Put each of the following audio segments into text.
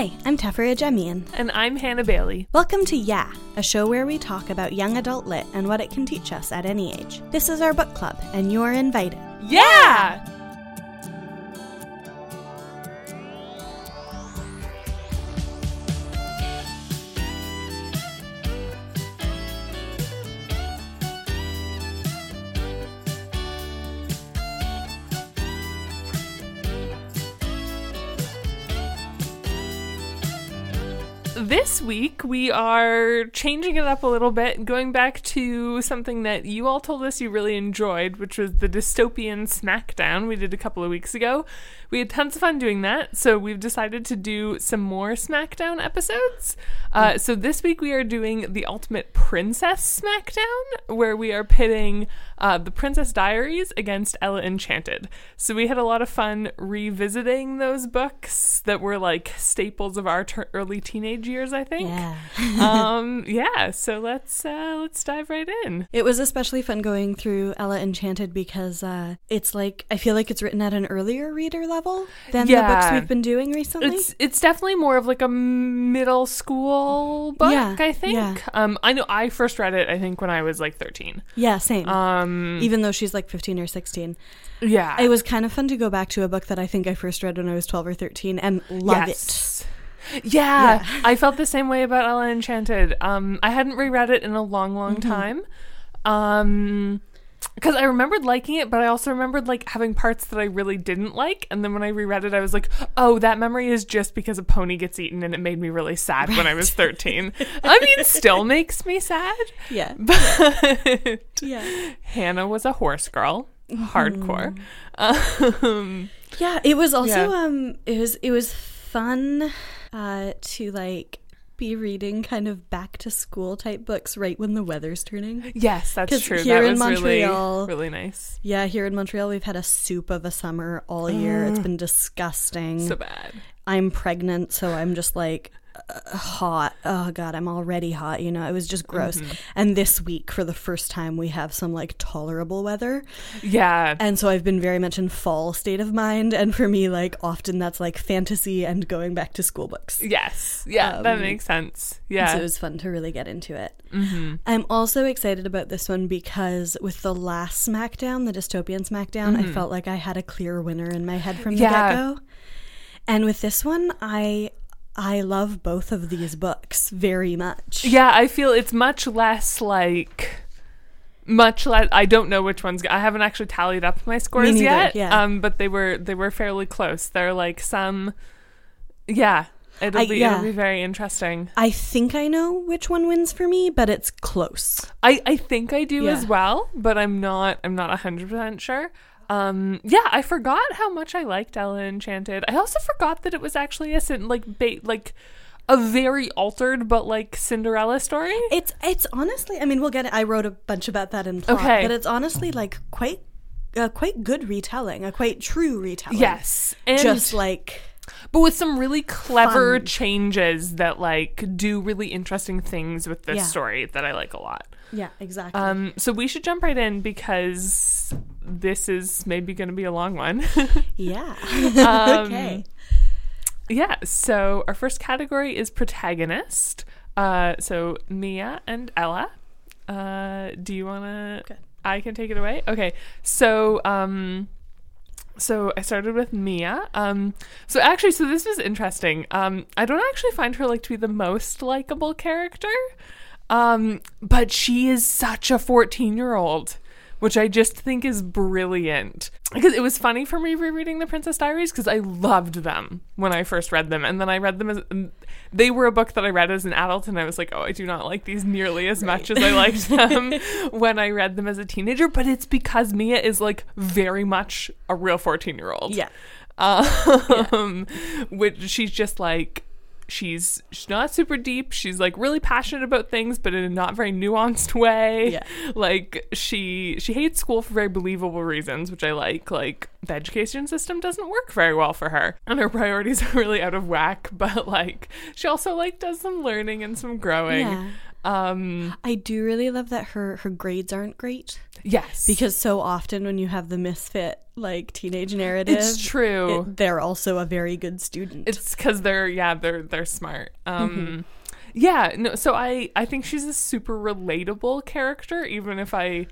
Hi, I'm Tefera Jemian. And I'm Hannah Bailey. Welcome to Yeah, a show where we talk about young adult lit and what it can teach us at any age. This is our book club, and you're invited. Yeah! this week we are changing it up a little bit, going back to something that you all told us you really enjoyed, which was the dystopian SmackDown we did a couple of weeks ago. We had tons of fun doing that, so we've decided to do some more SmackDown episodes. Uh, so this week we are doing the Ultimate Princess SmackDown, where we are pitting uh, the Princess Diaries against Ella Enchanted. So we had a lot of fun revisiting those books that were like staples of our ter- early teenage years, I think. Yeah. um, yeah. So let's uh, let's dive right in. It was especially fun going through Ella Enchanted because uh, it's like I feel like it's written at an earlier reader level than the books we've been doing recently. It's it's definitely more of like a middle school book, Yeah, I think. yeah. Um, I know I first read it I think when I was like thirteen. yeah, same. Um, Even though she's like 15 or 16. yeah, It was kind of fun to go back to a book that I think I first read when I was 12 or 13 and love it. yes. Yeah, I felt the same way about Ella Enchanted. Um, I hadn't reread it in a long, long Mm-hmm. time. Um, because I remembered liking it, but I also remembered like having parts that I really didn't like. And then when I reread it, I was like, "Oh, that memory is just because a pony gets eaten, and it made me really sad when I was thirteen. I mean, still makes me sad, Yeah. but Yeah. Hannah was a horse girl, hardcore. Um, Yeah, it was also Yeah. um it was it was fun uh to like be reading kind of back to school type books right when the weather's turning. yes, that's true. here that in was Montreal- really, really nice. Yeah, here in Montreal we've had a soup of a summer all year. It's ah. been disgusting. So bad. I'm pregnant, so I'm just like uh, hot. Oh god, I'm already hot, you know. It was just gross. Mm-hmm. And this week for the first time we have some like tolerable weather. Yeah. And so I've been very much in fall state of mind and for me like often that's like fantasy and going back to school books. Yes. Yeah, that Um, makes sense. Yeah. So it was fun to really get into it. mm-hmm. I'm also excited about this one because with the last SmackDown, the dystopian SmackDown, I felt like I had a clear winner in my head from the Mm-hmm. Yeah. get go. And with this one, I I love both of these books very much. Yeah, I feel it's much less like much less I don't know which ones I haven't actually tallied up my scores neither, yet. yeah. Um but they were they were fairly close. They're like some yeah, it'll I- be yeah. it'll be very interesting. I think I know which one wins for me, but it's close. I I think I do Yeah. as well, but I'm not I'm not 100% sure. Um yeah, I forgot how much I liked Ella Enchanted. I also forgot that it was actually a like ba- like a very altered but like Cinderella story. It's it's honestly, I mean, we'll get it. I wrote a bunch about that in plot, Okay. but it's honestly like quite a quite good retelling, a quite true retelling. Yes. And just like but with some really clever Fun. changes that like do really interesting things with this Yeah. story that I like a lot. Yeah, exactly. Um so we should jump right in because this is maybe going to be a long one. yeah. Um, okay. yeah, so our first category is protagonist. Uh so Mia and Ella. Uh do you want to Okay. I can take it away. Okay. So, um so I started with Mia. Um so actually so this was interesting. Um I don't actually find her like to be the most likable character. Um but she is such a 14-year-old, which I just think is brilliant. Because it was funny for me rereading The Princess Diaries because I loved them when I first read them and then I read them as they were a book that I read as an adult and I was like, "Oh, I do not like these nearly as much as I liked them when I read them as a teenager." But it's because Mia is like very much a real 14-year-old. Yeah. Um, which she's just like she's she's not super deep. She's like really passionate about things, but in a not very nuanced way. Yeah. Like she she hates school for very believable reasons, which I like. Like the education system doesn't work very well for her, and her priorities are really out of whack. But like she also like does some learning and some growing. Yeah. Um, I do really love that her her grades aren't great yes, because so often when you have the misfit like teenage narrative, it's true. it- they're also a very good student. It's because they're yeah they're they're smart. Um, Mm-hmm. yeah no. So I I think she's a super relatable character, even if I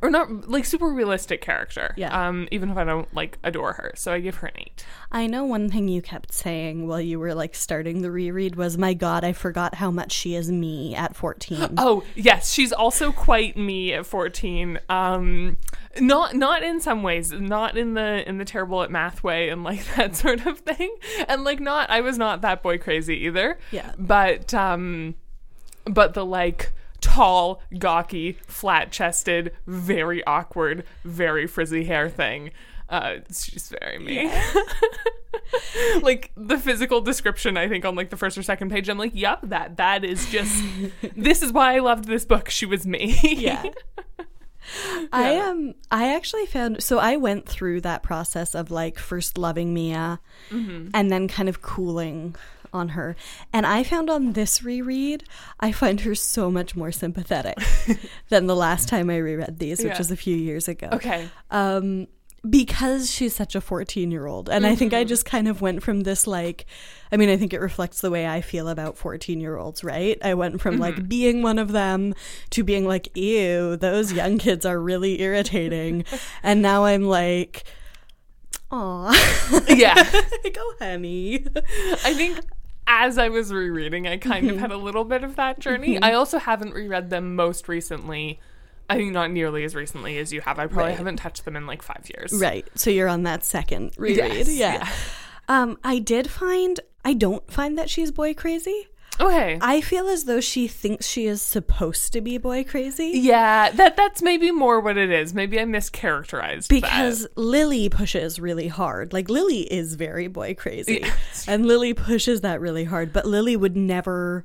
or not like super realistic character. Yeah. Um, even if I don't like adore her, so I give her an eight. I know one thing you kept saying while you were like starting the reread was, "My God, I forgot how much she is me at 14." Oh yes, she's also quite me at fourteen. Um, not not in some ways, not in the in the terrible at math way and like that sort of thing, and like not I was not that boy crazy either. Yeah. but um, but the like tall, gawky, flat chested, very awkward, very frizzy hair thing. Uh, she's very me. like the physical description, I think on like the first or second page, I'm like, yep, that that is just. this is why I loved this book. She was me. Yeah. I um I actually found so I went through that process of like first loving Mia and then kind of cooling on her. And I found on this reread, I find her so much more sympathetic than the last time I reread these, which Yeah. was a few years ago. okay. um because she's such a 14 year old and i think i just kind of went from this like i mean i think it reflects the way i feel about 14 year olds right i went from like being one of them to being like ew those young kids are really irritating and now i'm like aw Yeah. Go, oh honey I think as I was rereading, I kind Mm-hmm. of had a little bit of that journey. I also haven't reread them most recently. I think not nearly as recently as you have. I probably Right. haven't touched them in like five years. right so you're on that second reread Yes, yeah. yeah. um i did find i don't find that she's boy crazy Okay. I feel as though she thinks she is supposed to be boy crazy yeah, that that's maybe more what it is. Maybe I mischaracterized because Lily pushes really hard. Like Lily is very boy crazy. Yeah. And Lily pushes that really hard, but Lily would never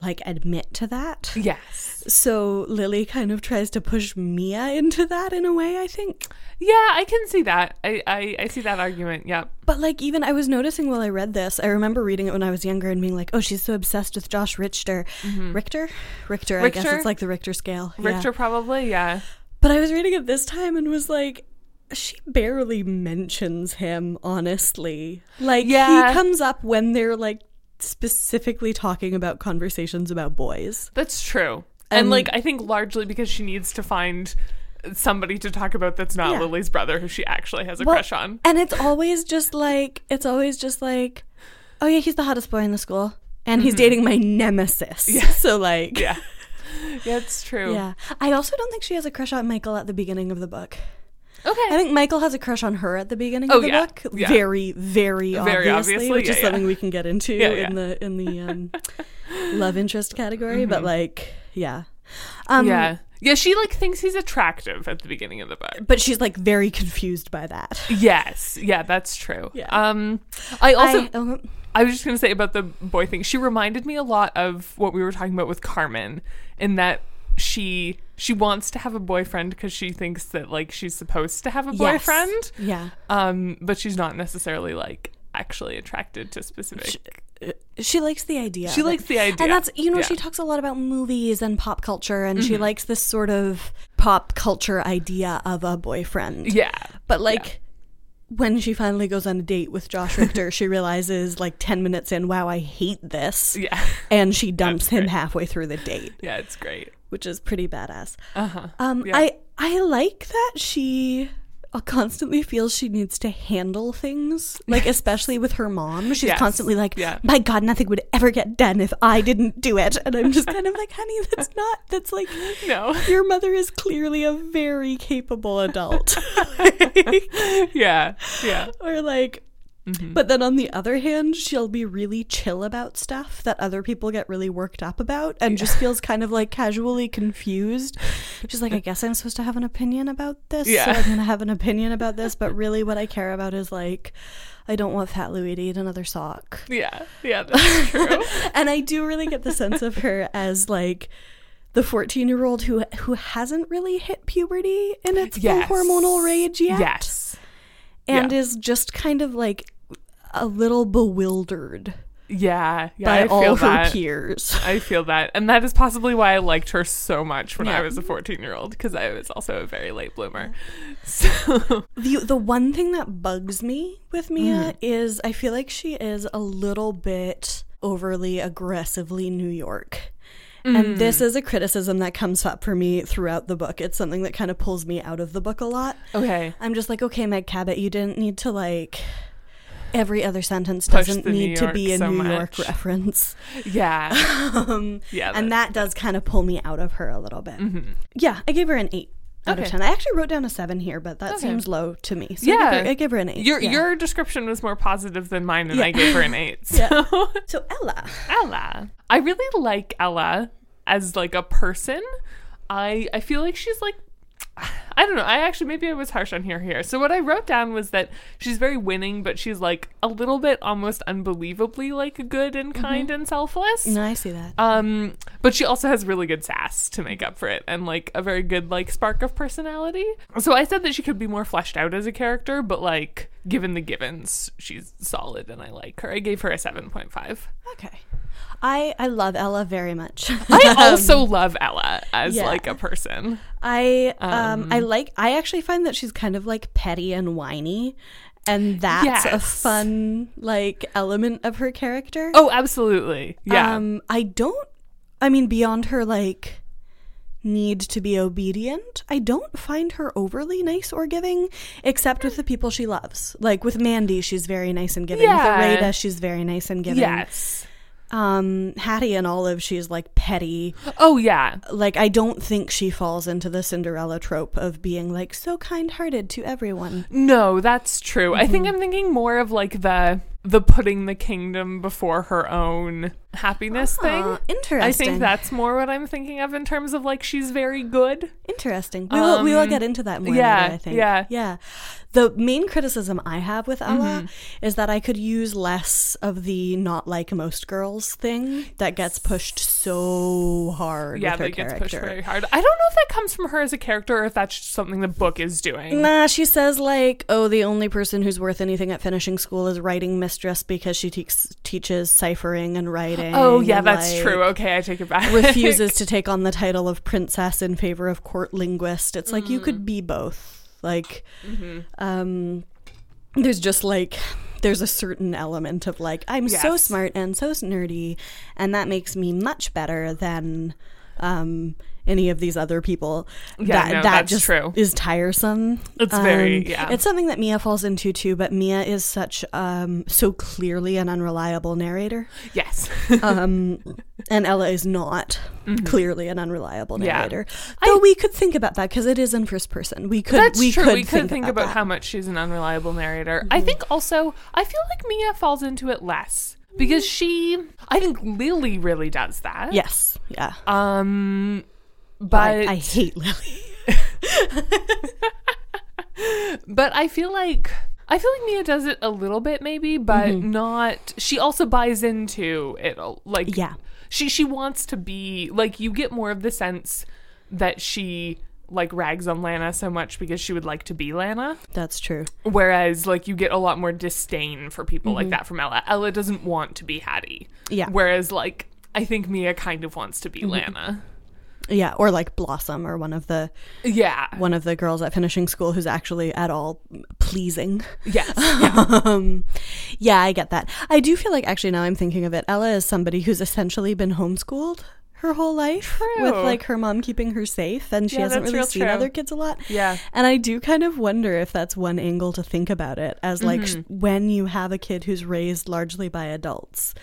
like admit to that. Yes. So Lily kind of tries to push Mia into that in a way, I think. Yeah, I can see that. I I, I see that argument. Yeah. But like even I was noticing while I read this, I remember reading it when I was younger and being like, "Oh, she's so obsessed with Josh Richter." Richter? Richter, Richter? I guess it's like the Richter scale. Yeah. Richter probably. Yeah. But I was reading it this time and was like, she barely mentions him, honestly. Like, Yeah. he comes up when they're like specifically talking about conversations about boys. That's true. And, And- like I think largely because she needs to find somebody to talk about that's not Yeah. Lily's brother who she actually has a Well, crush on. And it's always just like, it's always just like, oh yeah, he's the hottest boy in the school. And he's dating my nemesis. Yeah. So, like, Mm-hmm. Yeah. yeah, it's true. yeah. I also don't think she has a crush on Michael at the beginning of the book. Okay. I think Michael has a crush on her at the beginning Oh, of the yeah. book, Yeah. very, very, Very obviously, obviously, which yeah, is something we can get into in the in the um, love interest category. But like, yeah, um, Mm-hmm. yeah. Yeah, she like thinks he's attractive at the beginning of the book. But she's like very confused by that. Yes. Yeah, that's true. Yeah. Um I also I, um, I was just going to say about the boy thing. She reminded me a lot of what we were talking about with Carmen in that she she wants to have a boyfriend because she thinks that like she's supposed to have a yes. boyfriend. Yeah, Um but she's not necessarily like actually attracted to specific. she likes the idea. She of it. likes the idea. and that's you know Yeah. she talks a lot about movies and pop culture, and Mm-hmm. she likes this sort of pop culture idea of a boyfriend. Yeah. But like when she finally goes on a date with Josh Richter, she realizes like 10 minutes in, wow, I hate this. Yeah. And she dumps him halfway through the date, Yeah, it's great. Which is pretty badass. Uh-huh. Um Yeah. I I like that she uh, constantly feels she needs to handle things, like especially with her mom. She's Yes. constantly like, Yeah. "My God, nothing would ever get done if I didn't do it," and I'm just kind of like, "Honey, that's not. That's like." No. Your mother is clearly a very capable adult. yeah. Yeah. or like Mm-hmm. but then on the other hand she'll be really chill about stuff that other people get really worked up about and just feels kind of like casually confused she's like i guess i'm supposed to have an opinion about this so i'm gonna have an opinion about this but really what i care about is like i don't want fat louie to eat another sock Yeah. Yeah, that's true. and i do really get the sense of her as like the 14 year old who who hasn't really hit puberty in its Yes. full hormonal rage yet yes. and Yeah. is just kind of like a little bewildered Yeah, yeah, by I feel all her that. peers. I feel that. And that is possibly why I liked her so much when Yeah. I was a 14 year old, because I was also a very late bloomer. So, The the one thing that bugs me with Mia Mm. is I feel like she is a little bit overly aggressively New York. Mm. And this is a criticism that comes up for me throughout the book. It's something that kind of pulls me out of the book a lot. okay. I'm just like, okay, Meg Cabot, you didn't need to like every other sentence doesn't need to be a so New York reference. Yeah. Um, Yeah. and that does kind of pull me out of her a little bit. Mhm. Yeah, I gave her an eight out Okay. of ten. I actually wrote down a seven here, but that Okay. seems low to me. So I, Yeah. give her, I give her an eight. Your yeah. your description was more positive than mine, and Yeah. I gave her an eight. So. Yeah. so Ella. Ella. I really like Ella as like a person. I I feel like she's like I don't know. I actually maybe I was harsh on her here. So what I wrote down was that she's very winning, but she's like a little bit almost unbelievably like good and kind and selfless. No, I see that. Um, but she also has really good sass to make up for it, and like a very good like spark of personality. So I said that she could be more fleshed out as a character, but like given the givens, she's solid, and I like her. I gave her a seven point five. Okay. I I love Ella very much. I also love Ella as yeah. like a person. I um, Um, I like I actually find that she's kind of like petty and whiny and that's a fun like element of her character. Oh, absolutely. Yeah. Um I don't I mean beyond her like need to be obedient, I don't find her overly nice or giving except with the people she loves. Like with Mandy, she's very nice and giving. Yeah. With Areida, she's very nice and giving. yes. Um Hattie and Olive, she's like petty. Oh, yeah. like I don't think she falls into the Cinderella trope of being like so kind-hearted to everyone. No, that's true. I Mm-hmm. think I'm thinking more of like the the putting the kingdom before her own happiness thing. Ah, interesting. I think that's more what I'm thinking of in terms of like she's very good. interesting. We will we will Um, get into that more yeah, later, I think. yeah. Yeah. The main criticism I have with Ella Mm-hmm. is that I could use less of the not like most girls thing that gets pushed so hard Yeah, with her that gets pushed very hard. I don't know if that comes from her as a character or if that's just something the book is doing. Nah, she says like, oh, the only person who's worth anything at finishing school is writing mistress because she teach- teaches ciphering and writing. Oh yeah, and, that's like, true. Okay, I take it back. refuses to take on the title of princess in favor of court linguist. It's like you Mm. could be both. Like, Mm-hmm. um, there's just like there's a certain element of like I'm so smart and so nerdy, and that makes me much better than um any of these other people. Yeah, that no, that that's just true. is tiresome. It's very- Um, yeah. It's something that Mia falls into too, but Mia is such um so clearly an unreliable narrator yes. um, and Ella is not clearly an unreliable Mm-hmm. Yeah. narrator. Though we could think about that because it is in first person. We could That's we true. could we could think, about, that. how much she's an unreliable narrator. Mm-hmm. I think also I feel like Mia falls into it less because she I think Lily really does that. Yes, yeah. Um but I, I hate Lily. but I feel like I feel like Mia does it a little bit maybe, but mm-hmm. not she also buys into it like Yeah. she she wants to be like you get more of the sense that she like rags on Lana so much because she would like to be Lana. That's true. Whereas, like, you get a lot more disdain for people like mm-hmm. that from Ella. Ella doesn't want to be Hattie. Yeah. Whereas, like, I think Mia kind of wants to be mm-hmm. Lana. Yeah, or like Blossom or one of the Yeah. one of the girls at finishing school who's actually at all pleasing. Yes. Yeah. um, yeah, I get that. I do feel like actually now I'm thinking of it, Ella is somebody who's essentially been homeschooled her whole life with like her mom keeping her safe and she Yeah, hasn't really real seen true. other kids a lot. Yeah. And I do kind of wonder if that's one angle to think about it as like Mm-hmm. when you have a kid who's raised largely by adults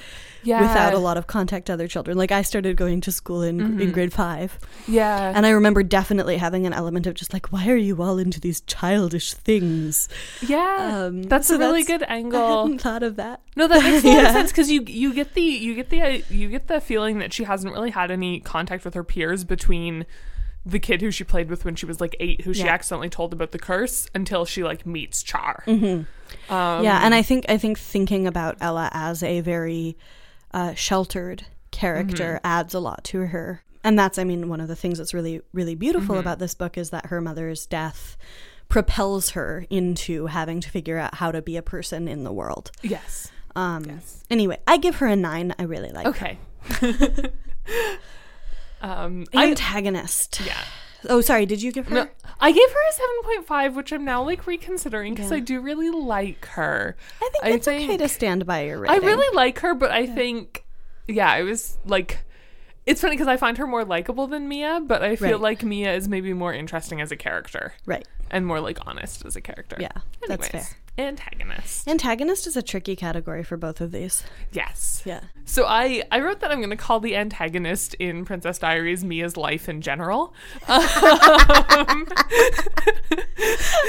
Yeah. without a lot of contact to other children. Like I started going to school in Mm-hmm. in grade 5 Yeah. and I remember definitely having an element of just like why are you all into these childish things? yeah. Um, that's so a really that's- good I angle. hadn't thought of that. No, that makes a lot Yeah. of sense because you you get the you get the uh, you get the feeling that she hasn't really had any contact with her peers between the kid who she played with when she was like eight, who she accidentally told about the curse, until she like meets Char. Mm-hmm. Um, yeah, and I think I think thinking about Ella as a very uh, sheltered character Mm-hmm. adds a lot to her, and that's I mean one of the things that's really really beautiful Mm-hmm. about this book is that her mother's death propels her into having to figure out how to be a person in the world. yes, Um Yes. anyway, I give her a 9. I really like Okay. um, Antagonist. yeah. Oh, sorry, did you give her? No, I gave her a seven point five, which I'm now like reconsidering because Yeah. I do really like her. I think I it's okay to stand by your I really like her, but I think, yeah, I was like, it's funny because I find her more likable than Mia, but I feel Right. like Mia is maybe more interesting as a character Right. and more like honest as a character. Yeah, that's fair. Antagonist. Antagonist is a tricky category for both of these. yes. Yeah. So I I wrote that I'm going to call the antagonist in Princess Diaries Mia's life in general. Um,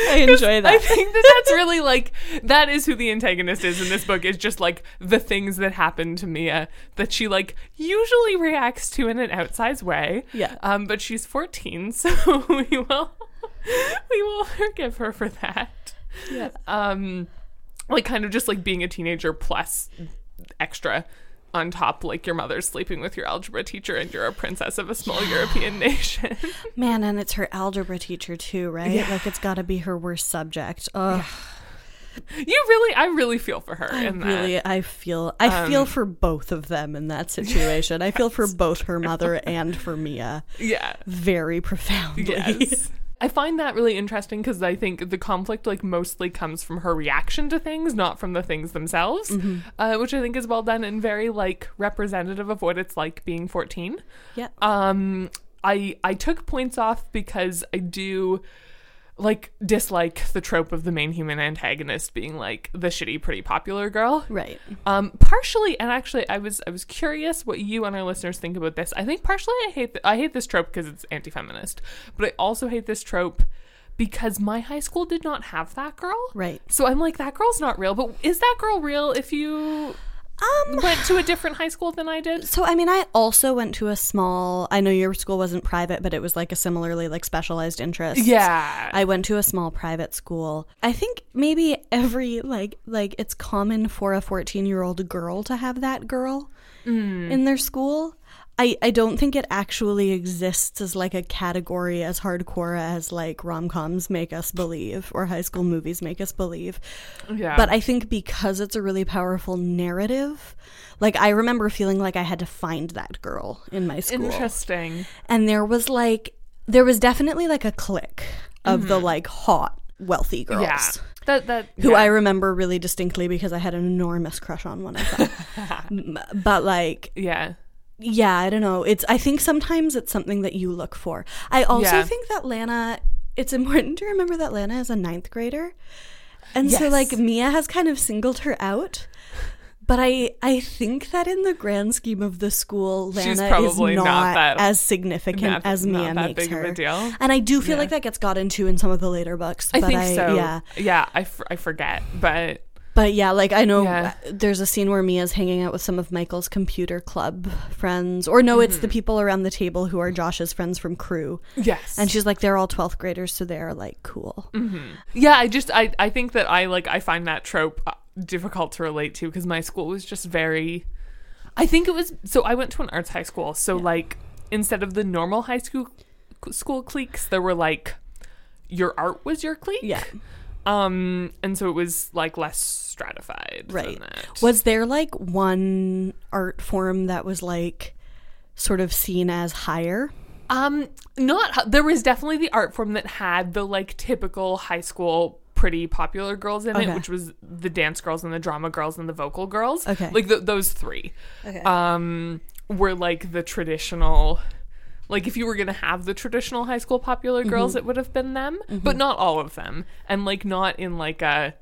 I enjoy that. I think that that's really like that is who the antagonist is in this book is just like the things that happen to Mia that she like usually reacts to in an outsized way. Yeah. Um, but she's 14, so we will we will forgive her for that. Yeah. Um, like kind of just like being a teenager plus extra on top like your mother's sleeping with your algebra teacher and you're a princess of a small European nation. Man, and it's her algebra teacher too, right? Yeah. Like it's got to be her worst subject. Ugh. you really I really feel for her I in that. really, I feel, I feel Um, for both of them in that situation. I feel for both her mother and for Mia Yeah. very profoundly. Yes. I find that really interesting because I think the conflict like mostly comes from her reaction to things, not from the things themselves, uh, which I think is well done and very like representative of what it's like being 14. yeah. Um, I I took points off because I do like dislike the trope of the main human antagonist being like the shitty pretty popular girl. Right. Um, partially, and actually, I was I was curious what you and our listeners think about this. I think partially, I hate th- I hate this trope because it's anti-feminist, but I also hate this trope because my high school did not have that girl. Right. So I'm like, that girl's not real. But is that girl real? If you Um. went to a different high school than I did, So I mean, I also went to a small. I know your school wasn't private, but it was like a similarly like specialized interest. yeah, I went to a small private school. I think maybe every like like it's common for a 14-year-old girl to have that girl in their school. I, I don't think it actually exists as like a category as hardcore as like rom-coms make us believe or high school movies make us believe. yeah. But I think because it's a really powerful narrative, like I remember feeling like I had to find that girl in my school interesting. and there was like there was definitely like a clique of the mm-hmm. like hot wealthy girls Yeah, that that who yeah. I remember really distinctly because I had an enormous crush on one of them. But like yeah. Yeah, I don't know. It's I think sometimes it's something that you look for. I also Yeah. think that Lana it's important to remember that Lana is a ninth grader. And so like Mia has kind of singled her out. But I, I think that in the grand scheme of the school, Lana is not not, as significant as not Mia that makes big of her. a deal. And I do feel Yeah. like that gets got into in some of the later books. I but think so. Yeah, yeah. I, f- I forget, but but yeah, like I know Yeah. there's a scene where Mia's hanging out with some of Michael's computer club friends, or no, Mm-hmm. it's the people around the table who are Josh's friends from Crew, yes, and she's like, they're all twelfth graders, so they're like cool. Yeah, I just I I think that I like I find that trope uh, difficult to relate to because my school was just very I think it was so I went to an arts high school, so like instead of the normal high school school cliques, there were like your art was your clique. Yeah, Um and so it was like less stratified than right. that. Was there like one art form that was like sort of seen as higher? Um, not there was definitely the art form that had the like typical high school pretty popular girls in it, which was the dance girls and the drama girls and the vocal girls. Okay. like th- those three. Okay. Um, were like the traditional. Like if you were gonna have the traditional high school popular girls, Mm-hmm. it would have been them, but not all of them, and like not in like a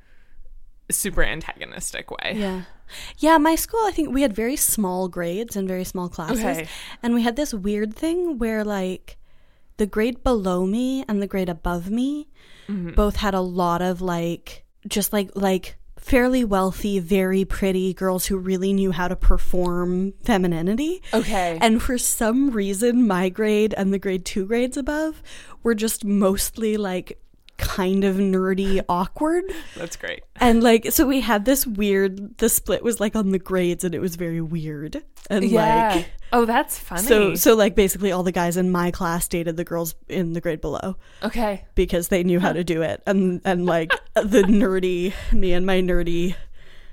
super antagonistic way. Yeah. Yeah, my school, I think we had very small grades and very small classes. Okay. And we had this weird thing where, like, the grade below me and the grade above me Mm-hmm. both had a lot of, like, just like, like, fairly wealthy, very pretty girls who really knew how to perform femininity. Okay. And for some reason, my grade and the grade two grades above were just mostly, like, kind of nerdy, awkward. That's great. And like, so we had this weird. The split was like on the grades, and it was very weird. And Yeah. like, oh, that's funny. so so like basically all the guys in my class dated the girls in the grade below okay. because they knew how to do it, and and like the nerdy me and my nerdy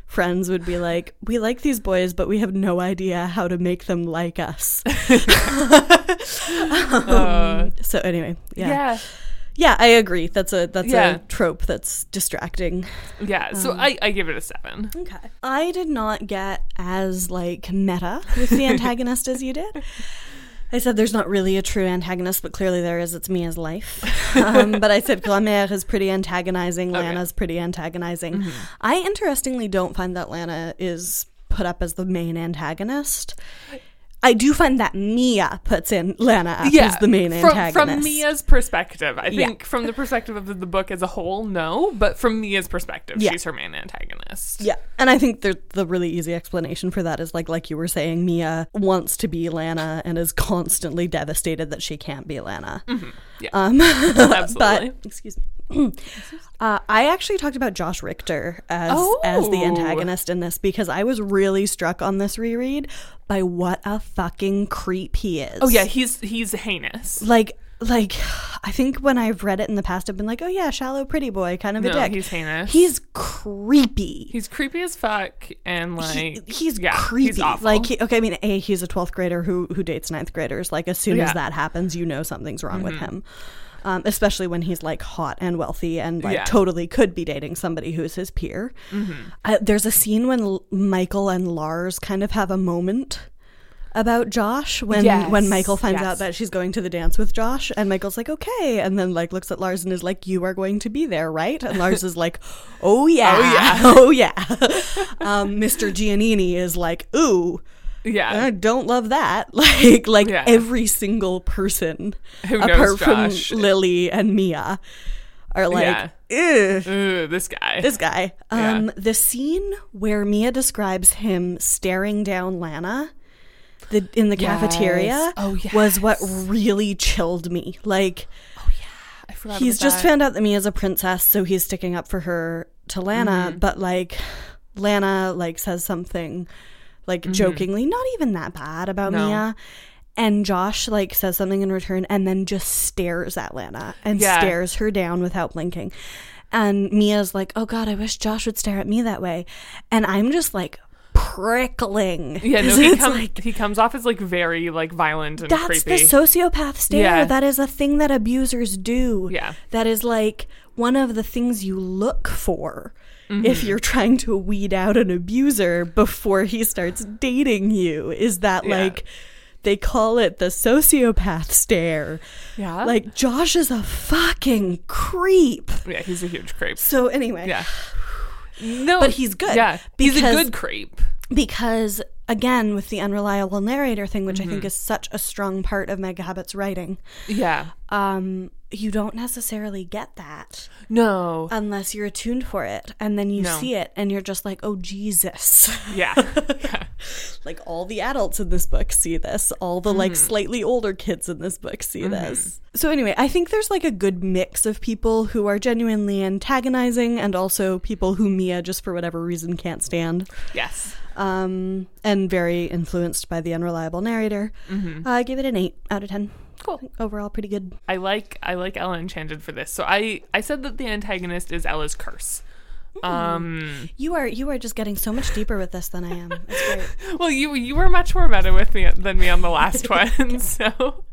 friends would be like, "We like these boys, but we have no idea how to make them like us." Uh, so anyway, yeah. yeah. Yeah, I agree. That's a that's Yeah. a trope that's distracting. Yeah. Um, So I, I give it a seven. Okay. I did not get as like meta with the antagonist as you did. I said there's not really a true antagonist, but clearly there is. It's Mia's life. Um, but I said Grandmère is pretty antagonizing. Okay. Lana's pretty antagonizing. Mm-hmm. I interestingly don't find that Lana is put up as the main antagonist. I do find that Mia puts in Lana up as the main from, antagonist. From Mia's perspective, I Yeah. think from the perspective of the, book as a whole, no. But from Mia's perspective, Yeah. she's her main antagonist. Yeah, and I think the the really easy explanation for that is like like you were saying, Mia wants to be Lana and is constantly devastated that she can't be Lana. Yeah. Um, Absolutely. but excuse me. Uh, I actually talked about Josh Richter as as the Oh. antagonist in this because I was really struck on this reread by what a fucking creep he is. oh yeah, he's he's heinous. like like I think when I've read it in the past, I've been like, oh yeah, shallow pretty boy, kind of a dick. he's heinous. He's creepy. He's creepy as fuck, and He- like he's yeah, creepy. He's awful. Like, he, okay, I mean, a he's a twelfth grader who who dates ninth graders. Like, as soon as that happens, you know something's wrong with him. Um, especially when he's like hot and wealthy and like Yeah. totally could be dating somebody who's his peer. Uh, there's a scene when L- Michael and Lars kind of have a moment about Josh when when Michael finds yes. out that she's going to the dance with Josh and Michael's like okay and then like looks at Lars and is like you are going to be there right and Lars is like oh yeah oh yeah um, Mr. Giannini is like ooh yeah, I don't love that like like Yeah. every single person Who apart Josh. from Lily and Mia are like Yeah. Ooh, this guy. this guy Yeah. um the scene where Mia describes him staring down Lana the in the cafeteria Yes. Oh, was what really chilled me like Oh yeah. I forgot he's just found out that Mia's a princess so he's sticking up for her to Lana Mm-hmm. but like Lana like says something like jokingly not even that bad about Mm-hmm. No. Mia and Josh like says something in return and then just stares at Lana and Yeah. stares her down without blinking and Mia's like oh god I wish Josh would stare at me that way and I'm just like prickling Yeah, no, he, it's like he comes off as like very like violent and that's creepy. the sociopath stare. Yeah. That is a thing that abusers do. Yeah. That is like one of the things you look for Mm-hmm. if you're trying to weed out an abuser before he starts dating you. Is that Yeah. like they call it the sociopath stare. yeah, Like Josh is a fucking creep. yeah, he's a huge creep. So anyway, Yeah, no, But he's good, Yeah, he's a good creep. because again with the unreliable narrator thing, which I Mm-hmm. think is such a strong part of Meg Cabot's writing, Yeah, um, you don't necessarily get that no, unless you're attuned for it, and then you No. see it, and you're just like, "Oh Jesus!" yeah, yeah, like all the adults in this book see this, all the like Mm-hmm. slightly older kids in this book see this. So anyway, I think there's like a good mix of people who are genuinely antagonizing, and also people who Mia just for whatever reason can't stand. yes. Um, and very influenced by the unreliable narrator. Mm-hmm. I give it an eight out of ten. Cool. Overall, pretty good. I like I like Ella Enchanted for this. So I I said that the antagonist is Ella's curse. Um. You are you are just getting so much deeper with this than I am. It's great. Well, you you were much more meta with me than me on the last one. So.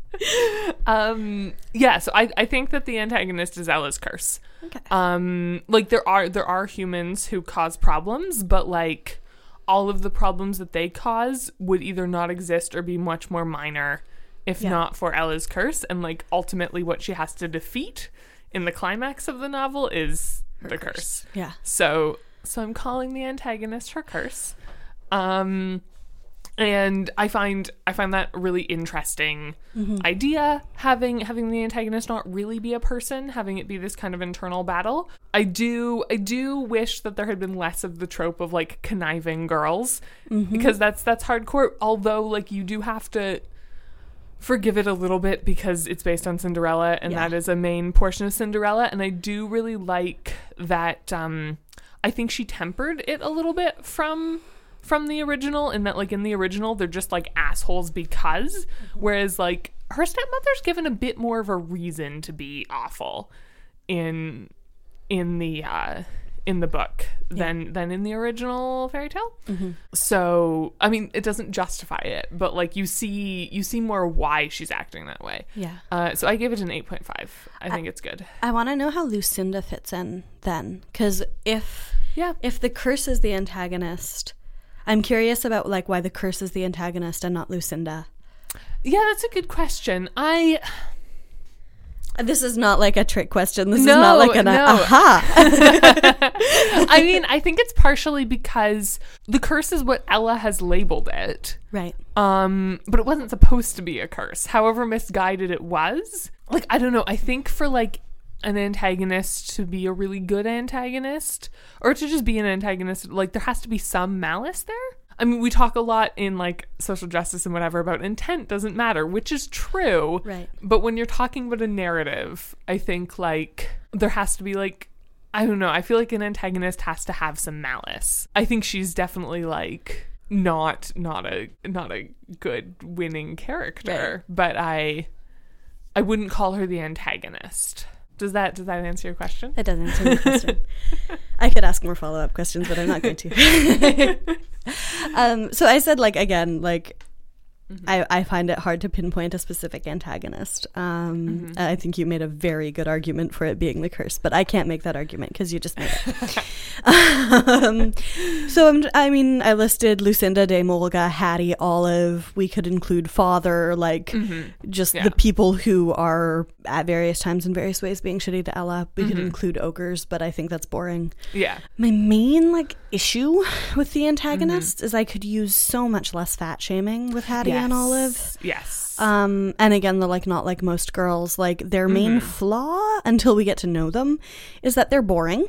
Um. Yeah. So I I think that the antagonist is Ella's curse. Okay. um like there are there are humans who cause problems but like all of the problems that they cause would either not exist or be much more minor if Yeah. not for Ella's curse and like ultimately what she has to defeat in the climax of the novel is the curse. Yeah. So so I'm calling the antagonist her curse. Um and I find I find that really interesting idea having having the antagonist not really be a person, having it be this kind of internal battle. I do I do wish that there had been less of the trope of like conniving girls because that's that's hardcore although like you do have to forgive it a little bit because it's based on Cinderella and Yeah. that is a main portion of Cinderella. And I do really like that um I think she tempered it a little bit from from the original in that like in the original they're just like assholes because. Whereas like her stepmother's given a bit more of a reason to be awful in in the uh in the book than than in the original fairy tale. So I mean, it doesn't justify it, but like you see you see more why she's acting that way. Yeah. Uh, so I give it an eight point five. I think it's good. I want to know how Lucinda fits in then, because if Yeah. if the curse is the antagonist, I'm curious about like why the curse is the antagonist and not Lucinda. Yeah, that's a good question. I This is not like a trick question. This is not like an no. aha. I mean, I think it's partially because the curse is what Ella has labeled it. right. Um, but it wasn't supposed to be a curse. However misguided it was. Like, I don't know. I think for like an antagonist to be a really good antagonist or to just be an antagonist, like there has to be some malice there. I mean, we talk a lot in like social justice and whatever about intent doesn't matter, which is true. Right. But when you're talking about a narrative, I think like there has to be like I don't know, I feel like an antagonist has to have some malice. I think she's definitely like not not a not a good winning character, but I I wouldn't call her the antagonist. Does that does that answer your question? That doesn't answer my question. I could ask more follow up questions, but I'm not going to. um, so I said, like, again, like, I, I find it hard to pinpoint a specific antagonist. Um, I think you made a very good argument for it being the curse, but I can't make that argument because you just made it. um, so I'm, I mean, I listed Lucinda de Molga, Hattie, Olive. We could include Father, like just Yeah. the people who are at various times in various ways being shitty to Ella. We could mm-hmm. include ogres, but I think that's boring. Yeah. My main like issue with the antagonist mm-hmm. is I could use so much less fat shaming with Hattie and Olive. Yes. Um, and again, the like not like most girls, like their main mm-hmm. flaw until we get to know them is that they're boring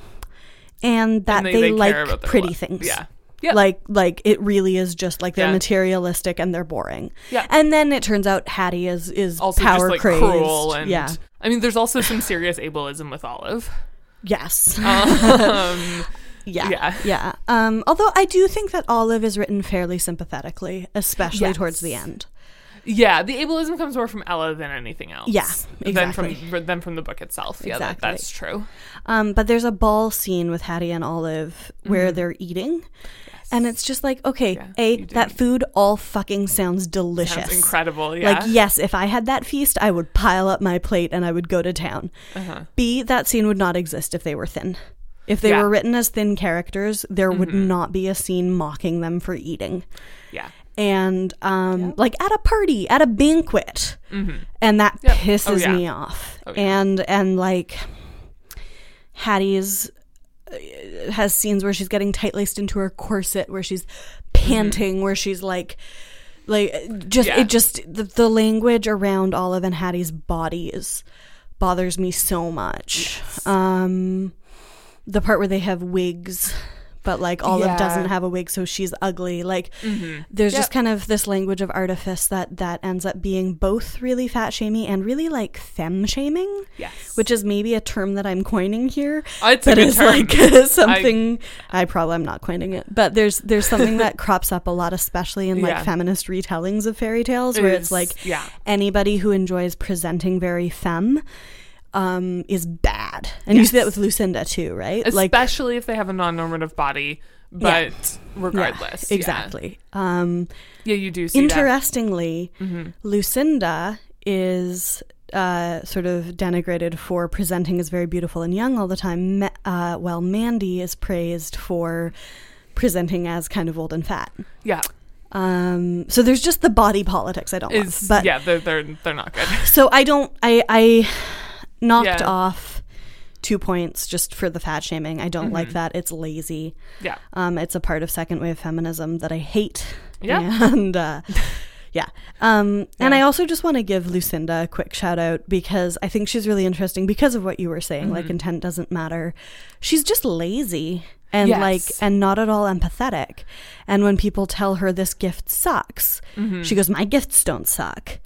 and that And they, they- they like pretty look. things. Yeah. Yeah. Like like it really is just like they're Yeah. materialistic and they're boring. Yeah. And then it turns out Hattie is is also power just like crazed. cruel and yeah. I mean there's also some serious ableism with Olive. Yes. Um, Yeah. Yeah. Yeah. Um, although I do think that Olive is written fairly sympathetically, especially Yes. towards the end. yeah, the ableism comes more from Ella than anything else. Yeah, Than from exactly. than from the book itself. Yeah, that, Exactly. that's true. Um, but there's a ball scene with Hattie and Olive where they're eating. And it's just like, okay, Mm-hmm. Yeah, A, that food all fucking sounds delicious. Sounds incredible. Yeah. Like, yes, if I had that feast, I would pile up my plate and I would go to town. Uh-huh. B, that scene would not exist if they were thin. If they Yeah. were written as thin characters, there would Mm-hmm. not be a scene mocking them for eating. Yeah. and um like at a party at a banquet and that Yep. pisses Oh, yeah. me off Oh, and and like hattie's has scenes where she's getting tight laced into her corset where she's panting where she's like like just Yeah. it just the, the language around olive and hattie's bodies bothers me so much um the part where they have wigs but like olive Yeah. doesn't have a wig so she's ugly like mm-hmm. there's just kind of this language of artifice that that ends up being both really fat shaming and really like femme shaming Yes. which is maybe a term that i'm coining here Oh, it's a good it's term. like something I, probably am not coining it but there's there's something that crops up a lot especially in like Yeah. feminist retellings of fairy tales It where is- it's like yeah. anybody who enjoys presenting very femme um is bad and you see that with lucinda too right Especially if they have a non-normative body, but Yeah, regardless, yeah. exactly um Yeah, you do see that. Interestingly, Mm-hmm. Lucinda is uh, sort of denigrated for presenting as very beautiful and young all the time, uh, while Mandy is praised for presenting as kind of old and fat. Yeah, Um, so there's just the body politics I don't is love. But yeah, they're they're they're not good. so I don't. I I knocked Yeah. off two points just for the fat shaming. I don't Mm-hmm. like that. It's lazy. Yeah, Um, it's a part of second wave feminism that I hate. Yeah. And uh, yeah. Um, And Yeah. I also just want to give Lucinda a quick shout out because I think she's really interesting because of what you were saying. Mm-hmm. Like, intent doesn't matter. She's just lazy and Yes. like, and not at all empathetic. And when people tell her this gift sucks, Mm-hmm. she goes, My gifts don't suck.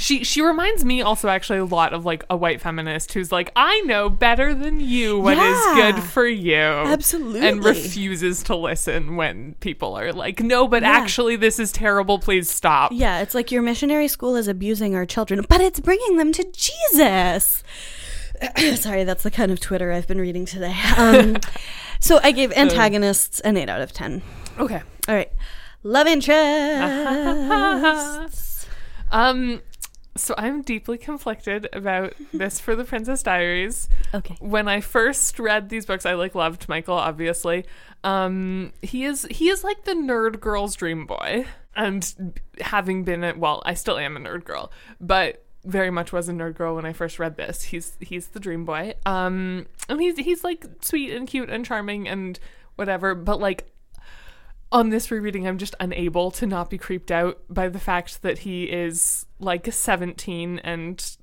She she reminds me also actually a lot of like a white feminist who's like, I know better than you what is Yeah. good for you, Absolutely. and refuses to listen when people are like, No, but Yeah. actually this is terrible. Please stop. Yeah, it's like your missionary school is abusing our children, but it's bringing them to Jesus. Sorry, that's the kind of Twitter I've been reading today. Um, So I gave antagonists an 8 out of 10. Okay. All right. Love interest. Um, so I'm deeply conflicted about this for the Princess Diaries. okay. When I first read these books, I like loved Michael, obviously. Um, he is he is like the nerd girl's dream boy, and having been a well, I still am a nerd girl, but very much was a nerd girl when I first read this. He's he's the dream boy. Um, and he's he's like sweet and cute and charming and whatever, but like on this rereading, I'm just unable to not be creeped out by the fact that he is like 17 and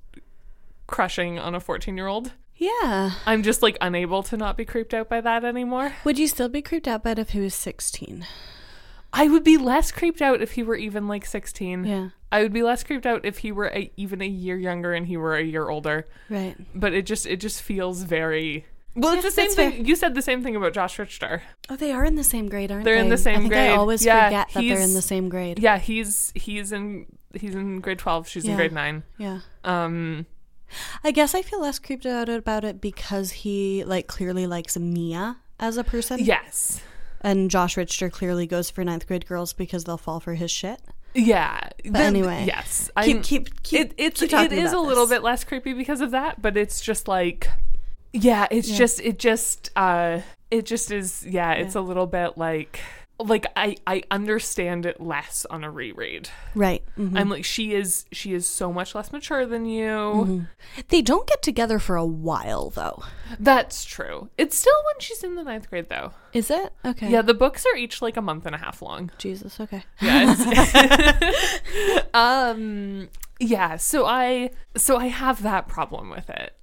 crushing on a 14 year old. Yeah. I'm just like unable to not be creeped out by that anymore. Would you still be creeped out by it if he was 16? I would be less creeped out if he were even like 16. Yeah. I would be less creeped out if he were a, even a year younger and he were a year older. Right. But it just it just feels very well. Yeah, it's the same thing. fair. You said the same thing about Josh Richter. Oh, they are in the same grade, aren't They're they? Are in the same I think I always Yeah, forget that they're in the same grade. Yeah, he's he's in he's in grade 12. She's Yeah. in grade nine. Yeah. Um. I guess I feel less creeped out about it because he like clearly likes Mia as a person. Yes. And Josh Richter clearly goes for ninth grade girls because they'll fall for his shit. Yeah. But anyway, yes. Keep I'm- keep keep. it, it's keep it talking a little this. bit less creepy because of that, but it's just like yeah, it's Yeah. just it just uh it just is yeah, it's Yeah. a little bit like like I I understand it less on a reread. right. mhm. I'm like she is she is so much less mature than you. Mm-hmm. They don't get together for a while though. That's true. It's still when she's in the ninth grade though. Is it? Okay. Yeah, the books are each like a month and a half long. Jesus. Okay. Yeah. um yeah, so I so I have that problem with it.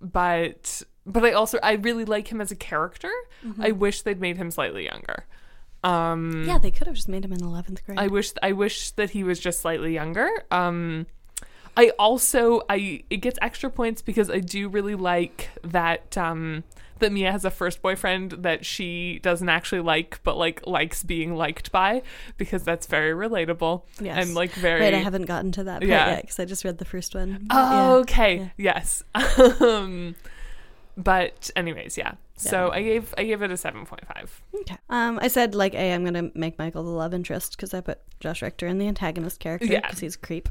But but I also I really like him as a character. I wish they'd made him slightly younger. Um Yeah, they could have just made him in eleventh grade. I wish I wish that he was just slightly younger. Um I also I it gets extra points because I do really like that um that Mia has a first boyfriend that she doesn't actually like but like likes being liked by because that's very relatable Yes. and like very Right, I haven't gotten to that part Yeah. yet because I just read the first one. Oh, Yeah. okay. Yes. um but anyways, yeah. So I gave I gave it a 7.5. Okay. Um, I said like, a I'm gonna make Michael the love interest because I put Josh Richter in the antagonist character Yeah. because he's a creep.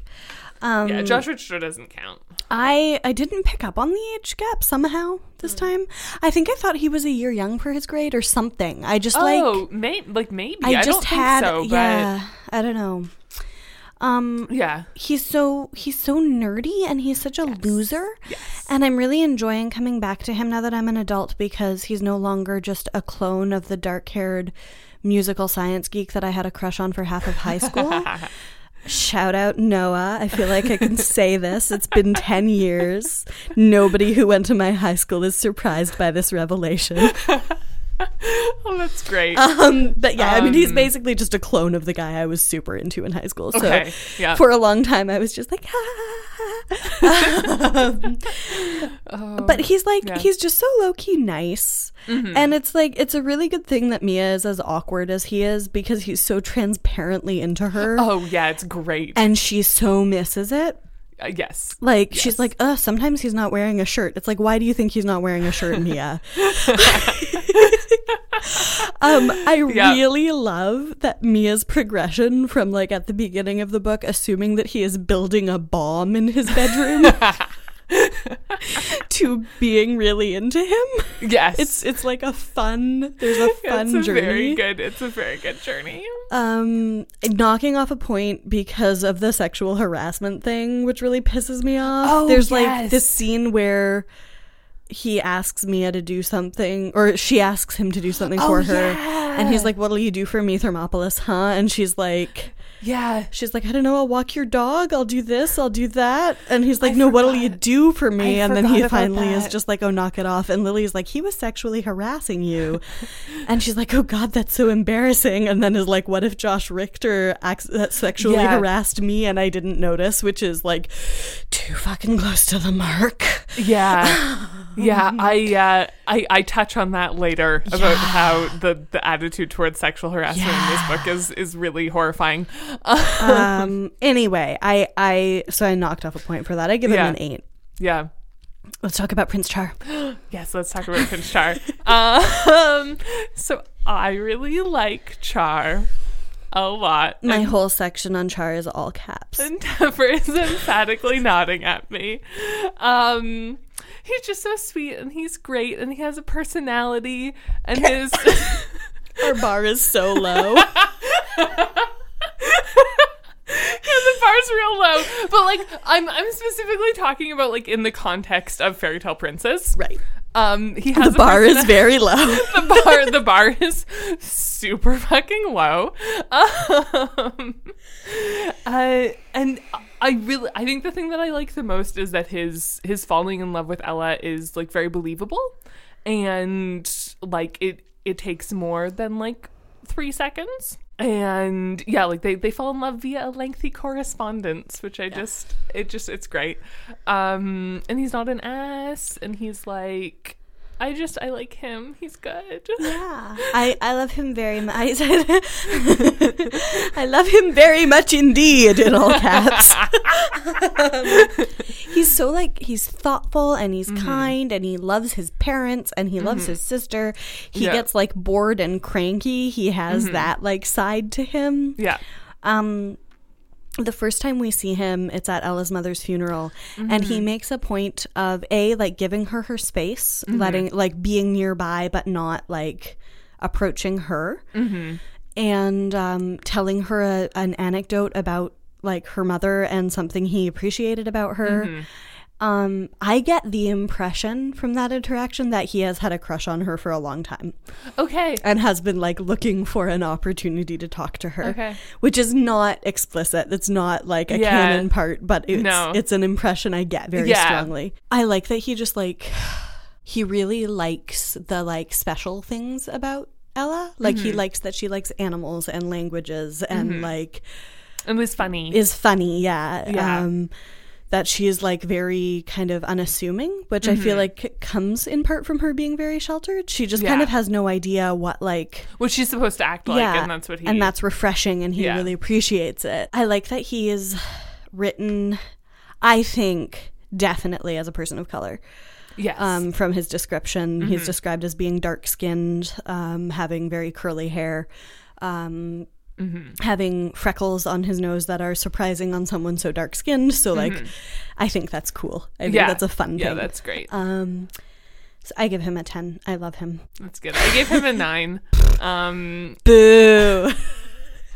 Um, yeah, Josh Richter doesn't count. I I didn't pick up on the age gap somehow this time. I think I thought he was a year young for his grade or something. I just like oh, may, like maybe. I, I, just don't had think so, but yeah. I don't know. Um, yeah. he's so he's so nerdy and he's such a loser. Yes. And I'm really enjoying coming back to him now that I'm an adult because he's no longer just a clone of the dark haired musical science geek that I had a crush on for half of high school. Shout out Noah. I feel like I can say this. It's been 10 years. Nobody who went to my high school is surprised by this revelation. oh, that's great. Um, but yeah, I mean, he's Um, basically just a clone of the guy I was super into in high school. So okay. Yeah. for a long time, I was just like, Um, Oh, but he's like, yeah. he's just so low key nice. mhm. And it's like, it's a really good thing that Mia is as awkward as he is because he's so transparently into her. oh yeah, it's great. And she so misses it. Uh, yes. Like, she's like, uh, sometimes he's not wearing a shirt. It's like, why do you think he's not wearing a shirt, Mia? um, I Yeah. really love that Mia's progression from like at the beginning of the book, assuming that he is building a bomb in his bedroom, to being really into him. Yes. It's it's like a fun. There's a fun it's a journey. very good. It's a very good journey. Um, knocking off a point because of the sexual harassment thing, which really pisses me off. Oh, There's like this scene where he asks Mia to do something, or she asks him to do something Oh, for her, yeah. and he's like, "What'll you do for me, Thermopolis, huh?" And she's like. Yeah. She's like, I don't know, I'll walk your dog, I'll do this, I'll do that. And he's like, I No, what'll you do for me? I and then he finally is just like, Oh, knock it off. And Lily's like, He was sexually harassing you. and she's like, Oh God, that's so embarrassing. And then is like, What if Josh Richter acts- uh, sexually Yeah. harassed me and I didn't notice? Which is like too fucking close to the mark. Yeah. Yeah, I uh, I I touch on that later about Yeah. how the the attitude towards sexual harassment in this book is is really horrifying. Um anyway, I I so I knocked off a point for that. I give Yeah. him an eight. Yeah. Let's talk about Prince Char. Yes, let's talk about Prince Char. Um, so I really like Char a lot. My whole section on Char is all caps. and Tepper is emphatically nodding at me. Um, he's just so sweet and he's great and he has a personality and his Our bar is so low. yeah, the bar's real low. But like I'm I'm specifically talking about like in the context of fairy tale princess. right. Um he has The bar is very low. the bar the bar is super fucking low. Um, uh, and I really I think the thing that I like the most is that his his falling in love with Ella is like very believable and like it it takes more than like 3 seconds. And yeah, like they, they fall in love via a lengthy correspondence, which I just it just it's great. Um and he's not an ass and he's like I just I like him. He's good. Yeah, I, I love him very much. I said, I love him very much indeed, in all caps. Um, he's so like he's thoughtful and he's Mm-hmm. kind and he loves his parents and he loves his sister. He Yeah. Mm-hmm. gets like bored and cranky. He has that like side to him. Yeah. Um, the first time we see him, it's at Ella's mother's funeral, and he mm-hmm. makes a point of a like giving her her space, mm-hmm. letting like being nearby, but not like approaching her, mm-hmm. and um, telling her a, an anecdote about like her mother and something he appreciated about her. Um, I get the impression from that interaction that he has had a crush on her for a long time Okay. and has been like looking for an opportunity to talk to her. Okay. Which is not explicit. It's not like a Yeah. canon part, but it's No. it's an impression I get very Yeah. strongly. I like that he just like he really likes the like special things about Ella. Like Mm-hmm. he likes that she likes animals and languages and like It was funny. is funny, yeah. Yeah. Um that she is like very kind of unassuming, which I Mm-hmm. feel like comes in part from her being very sheltered. She just kind of has no idea what like what she's supposed to act like, and that's what he. and that's refreshing and he Yeah. really appreciates it i like that he is written i think definitely as a person of color yes. um, from his description Mm-hmm. he's described as being dark skinned um, having very curly hair um, Mm-hmm. having freckles on his nose that are surprising on someone so dark skinned so like i think that's cool i think Mm-hmm. yeah, that's a fun Yeah, thing that's great. um, so i give him a 10 i love him That's good. I gave him a nine. Um, boo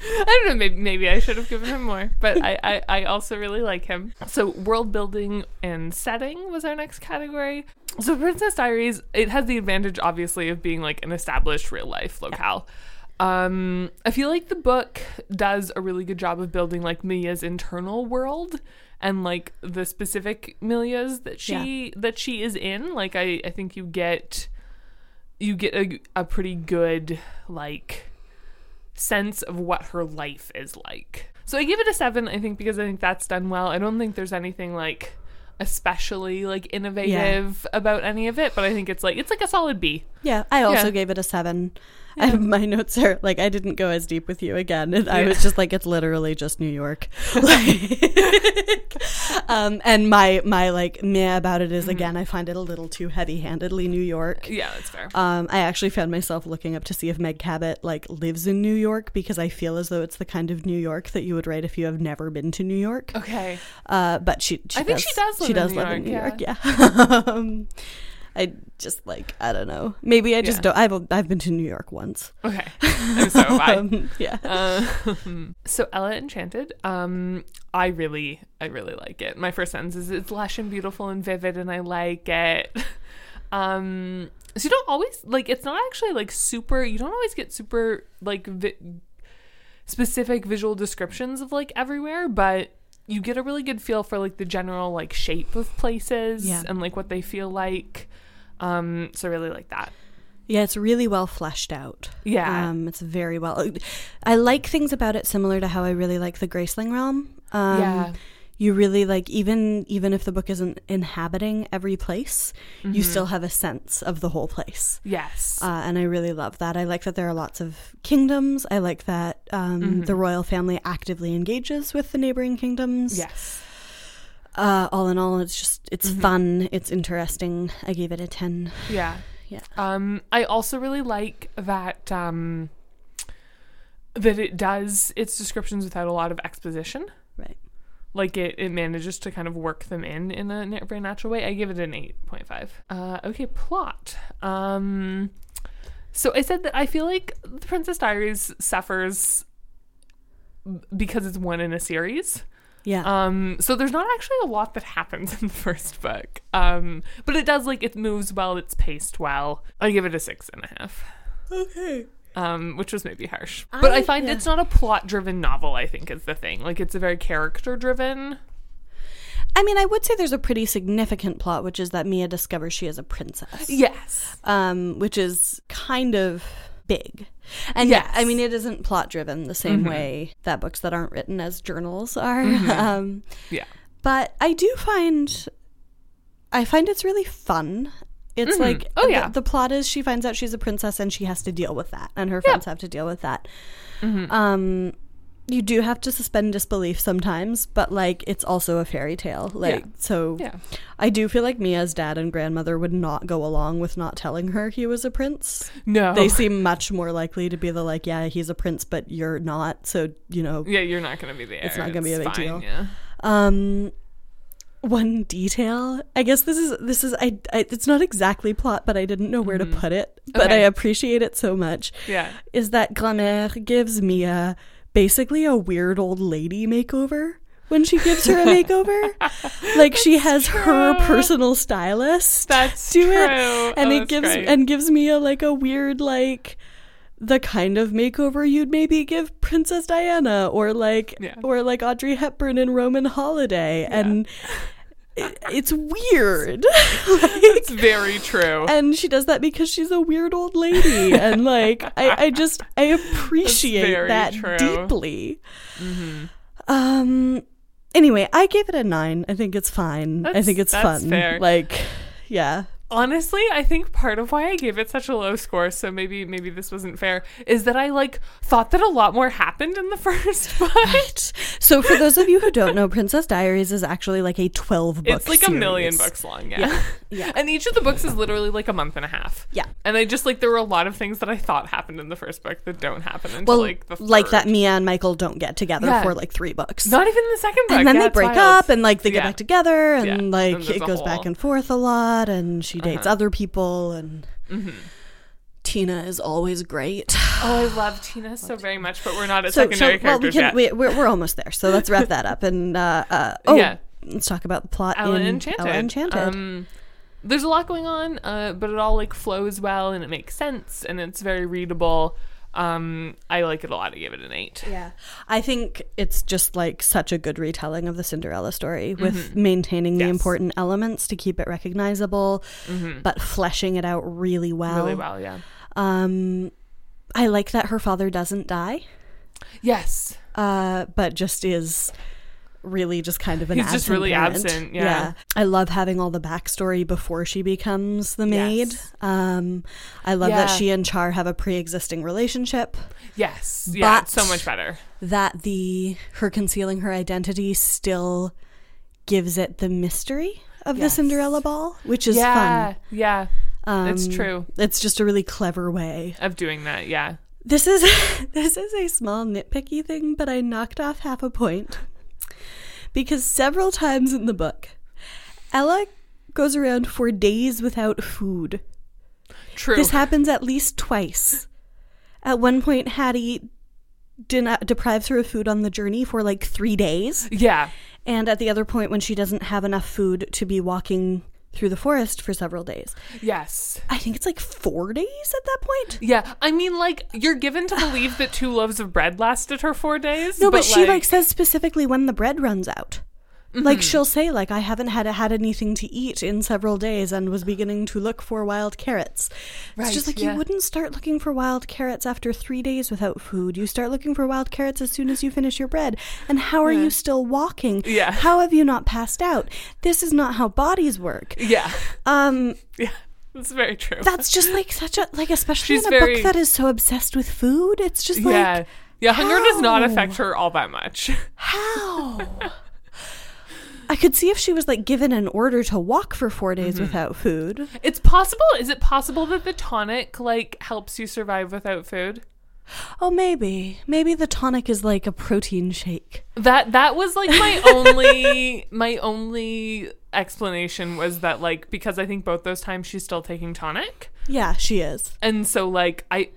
I don't know. Maybe maybe I should have given him more, but I, I I also really like him. So world building and setting was our next category. So Princess Diaries it has the advantage, obviously, of being like an established real life locale. Um, I feel like the book does a really good job of building like Mia's internal world and like the specific milieux that she that she is in. Like I I think you get you get a, a pretty good like sense of what her life is like. So I give it a seven, I think, because I think that's done well. I don't think there's anything like especially like innovative about any of it, but I think it's like it's like a solid B. Yeah, I also Yeah. gave it a seven. I, my notes are like I didn't go as deep with you again. and I was just like it's literally just New York. Like, um, and my my like meh about it is, Mm-hmm. again I find it a little too heavy handedly New York. Yeah, that's fair. Um, I actually found myself looking up to see if Meg Cabot like lives in New York because I feel as though it's the kind of New York that you would write if you have never been to New York. Okay. Uh, but she, she I think she does live she in does New live in New York, York. Yeah. um, I just like I don't know. Maybe I just Yeah. don't. I've I've been to New York once. Okay. And so have I. Um, yeah. Um, so Ella Enchanted, um, I really, I really like it. My first sentence is it's lush and beautiful and vivid, and I like it. Um, so you don't always like. It's not actually like super. You don't always get super like vi- specific visual descriptions of like everywhere, but you get a really good feel for like the general like shape of places Yeah. and like what they feel like. Um, so really like that. Yeah, it's really well fleshed out. Yeah. Um, it's very well. I like things about it similar to how I really like the Graceling realm. Um, Yeah. You really like even even if the book isn't inhabiting every place, Mm-hmm. you still have a sense of the whole place. Yes. Uh, and I really love that. I like that there are lots of kingdoms. I like that um, Mm-hmm. the royal family actively engages with the neighboring kingdoms. yes. Uh, all in all, it's just it's Mm-hmm. fun. It's interesting. I gave it a ten. Yeah. Yeah. Um, I also really like that um, that it does its descriptions without a lot of exposition. Right. Like it, it manages to kind of work them in in a very natural way. I give it an eight point five. Uh, okay, plot. Um, so I said that I feel like the Princess Diaries suffers because it's one in a series. Yeah. Um, so there's not actually a lot that happens in the first book. Um, but it does like it moves well, it's paced well. I give it a six and a half. okay. Um, which was maybe harsh. But I I- find yeah. it's not a plot driven novel, I think is the thing. Like it's a very character driven. I mean, I would say there's a pretty significant plot, which is that Mia discovers she is a princess. Yes. Um, which is kind of big. And yeah, I mean, it isn't plot driven the same Mhm. way that books that aren't written as journals are. Mhm. Um, Yeah. but I do find, I find it's really fun. It's Mhm. like, Oh, the- yeah. the, plot is she finds out she's a princess and she has to deal with that, and her Yeah. friends have to deal with that. Mhm. Um, you do have to suspend disbelief sometimes, but like it's also a fairy tale. Like Yeah. so, Yeah. I do feel like Mia's dad and grandmother would not go along with not telling her he was a prince. No. They seem much more likely to be the like, yeah, he's a prince, but you're not. So you know, yeah, you're not gonna be there. It's not gonna be a big fine, deal. Yeah. um, one detail. I guess this is this is I, I it's not exactly plot, but I didn't know where Mhm. to put it. But I appreciate it so much. Yeah. Is that Grandmère gives Mia basically a weird old lady makeover when she gives her a makeover. like she has her personal stylist That's do true. it, and Oh, it gives great. and gives Mia like a weird like the kind of makeover you'd maybe give Princess Diana or like Yeah. or like Audrey Hepburn in Roman Holiday and it, it's weird. it's very true. and she does that because she's a weird old lady and like I, I just I appreciate that true. deeply. Mhm. Um anyway, I gave it a 9. I think it's fine. I think it's that's fun. fair. Like yeah. Honestly, I think part of why I gave it such a low score, so maybe maybe this wasn't fair, is that I like thought that a lot more happened in the first book. So for those of you who don't know, Princess Diaries is actually like a 12 book It's like a million books long, yeah. Yeah. Yeah. And each of the books is literally like a month and a half. Yeah. And I just like there were a lot of things that I thought happened in the first book that don't happen until Well, like the like that. Mia and Michael don't get together Yeah. for like 3 books. Not even the second book. and then yeah, they break wild. up and like they get back together and. And like there's it goes back and forth a lot and she dates Uh-huh. other people and Mhm. Tina is always great. Oh, I love Tina so very much, but we're not at So, secondary so well, we characters can yet. we, we're, we're almost there. So let's wrap that up and uh, uh oh Yeah. let's talk about the plot Ella in Enchanted. Ella Enchanted. Um, there's a lot going on, uh, but it all like flows well and it makes sense and it's very readable. Um, I like it a lot. I give it an eight. Yeah. I think it's just like such a good retelling of the Cinderella story with Mhm. maintaining the Yes. important elements to keep it recognizable, Mhm. but fleshing it out really well. really well, yeah. Um I like that her father doesn't die, Yes. uh, but just is really just kind of an He's absent just really parent. absent, yeah. I love having all the backstory before she becomes the maid. Yes. Um I love that she and Char have a pre-existing relationship. Yes. Yeah. so much better. that the her concealing her identity still gives it the mystery of the Cinderella ball, which is fun. yeah. Yeah. Um, It's true. It's just a really clever way. Of doing that. Yeah. This is this is a small nitpicky thing, but I knocked off half a point because several times in the book, Ella goes around for days without food. True. This happens at least twice. At one point, Hattie den- deprives her of food on the journey for like three days. yeah. And at the other point, when she doesn't have enough food to be walking through the forest for several days. Yes. I think it's like four days at that point. Yeah. I mean, like, you're given to believe that two loaves of bread lasted her four days. No, but, she like says specifically when the bread runs out. Mm-hmm. Like she'll say, like I haven't had had anything to eat in several days and was beginning to look for wild carrots. it's just like yeah. you wouldn't start looking for wild carrots after three days without food. You start looking for wild carrots as soon as you finish your bread. And how are Yeah. you still walking? Yeah. How have you not passed out? This is not how bodies work. Yeah. Um, Yeah. That's very true. that's just like such a like especially She's in a very- book that is so obsessed with food it's just like yeah. Yeah. Hunger does not affect her all that much. how i could see if she was like given an order to walk for four Mm-hmm. days without food. It's possible. Is it possible that the tonic like helps you survive without food? Oh, maybe. Maybe the tonic is like a protein shake. That that was like my only my only explanation was that like because I think both those times she's still taking tonic. Yeah, she is. And so like I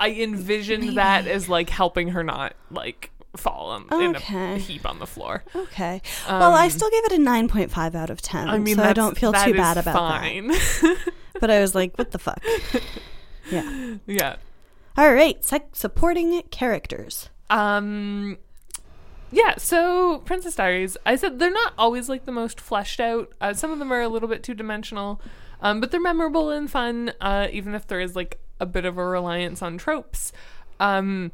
I envisioned that as like helping her not like fall on, in a heap on the floor. Okay. well, I still gave it a 9.5 out of 10. Um, I mean, so I don't feel too bad about fine. that. But I was like, what the fuck? Yeah. yeah. All right. Sec- supporting characters. Um yeah, so Princess Diaries, I said they're not always like the most fleshed out. Uh, some of them are a little bit two dimensional, um, but they're memorable and fun, uh, even if there is like a bit of a reliance on tropes. Um,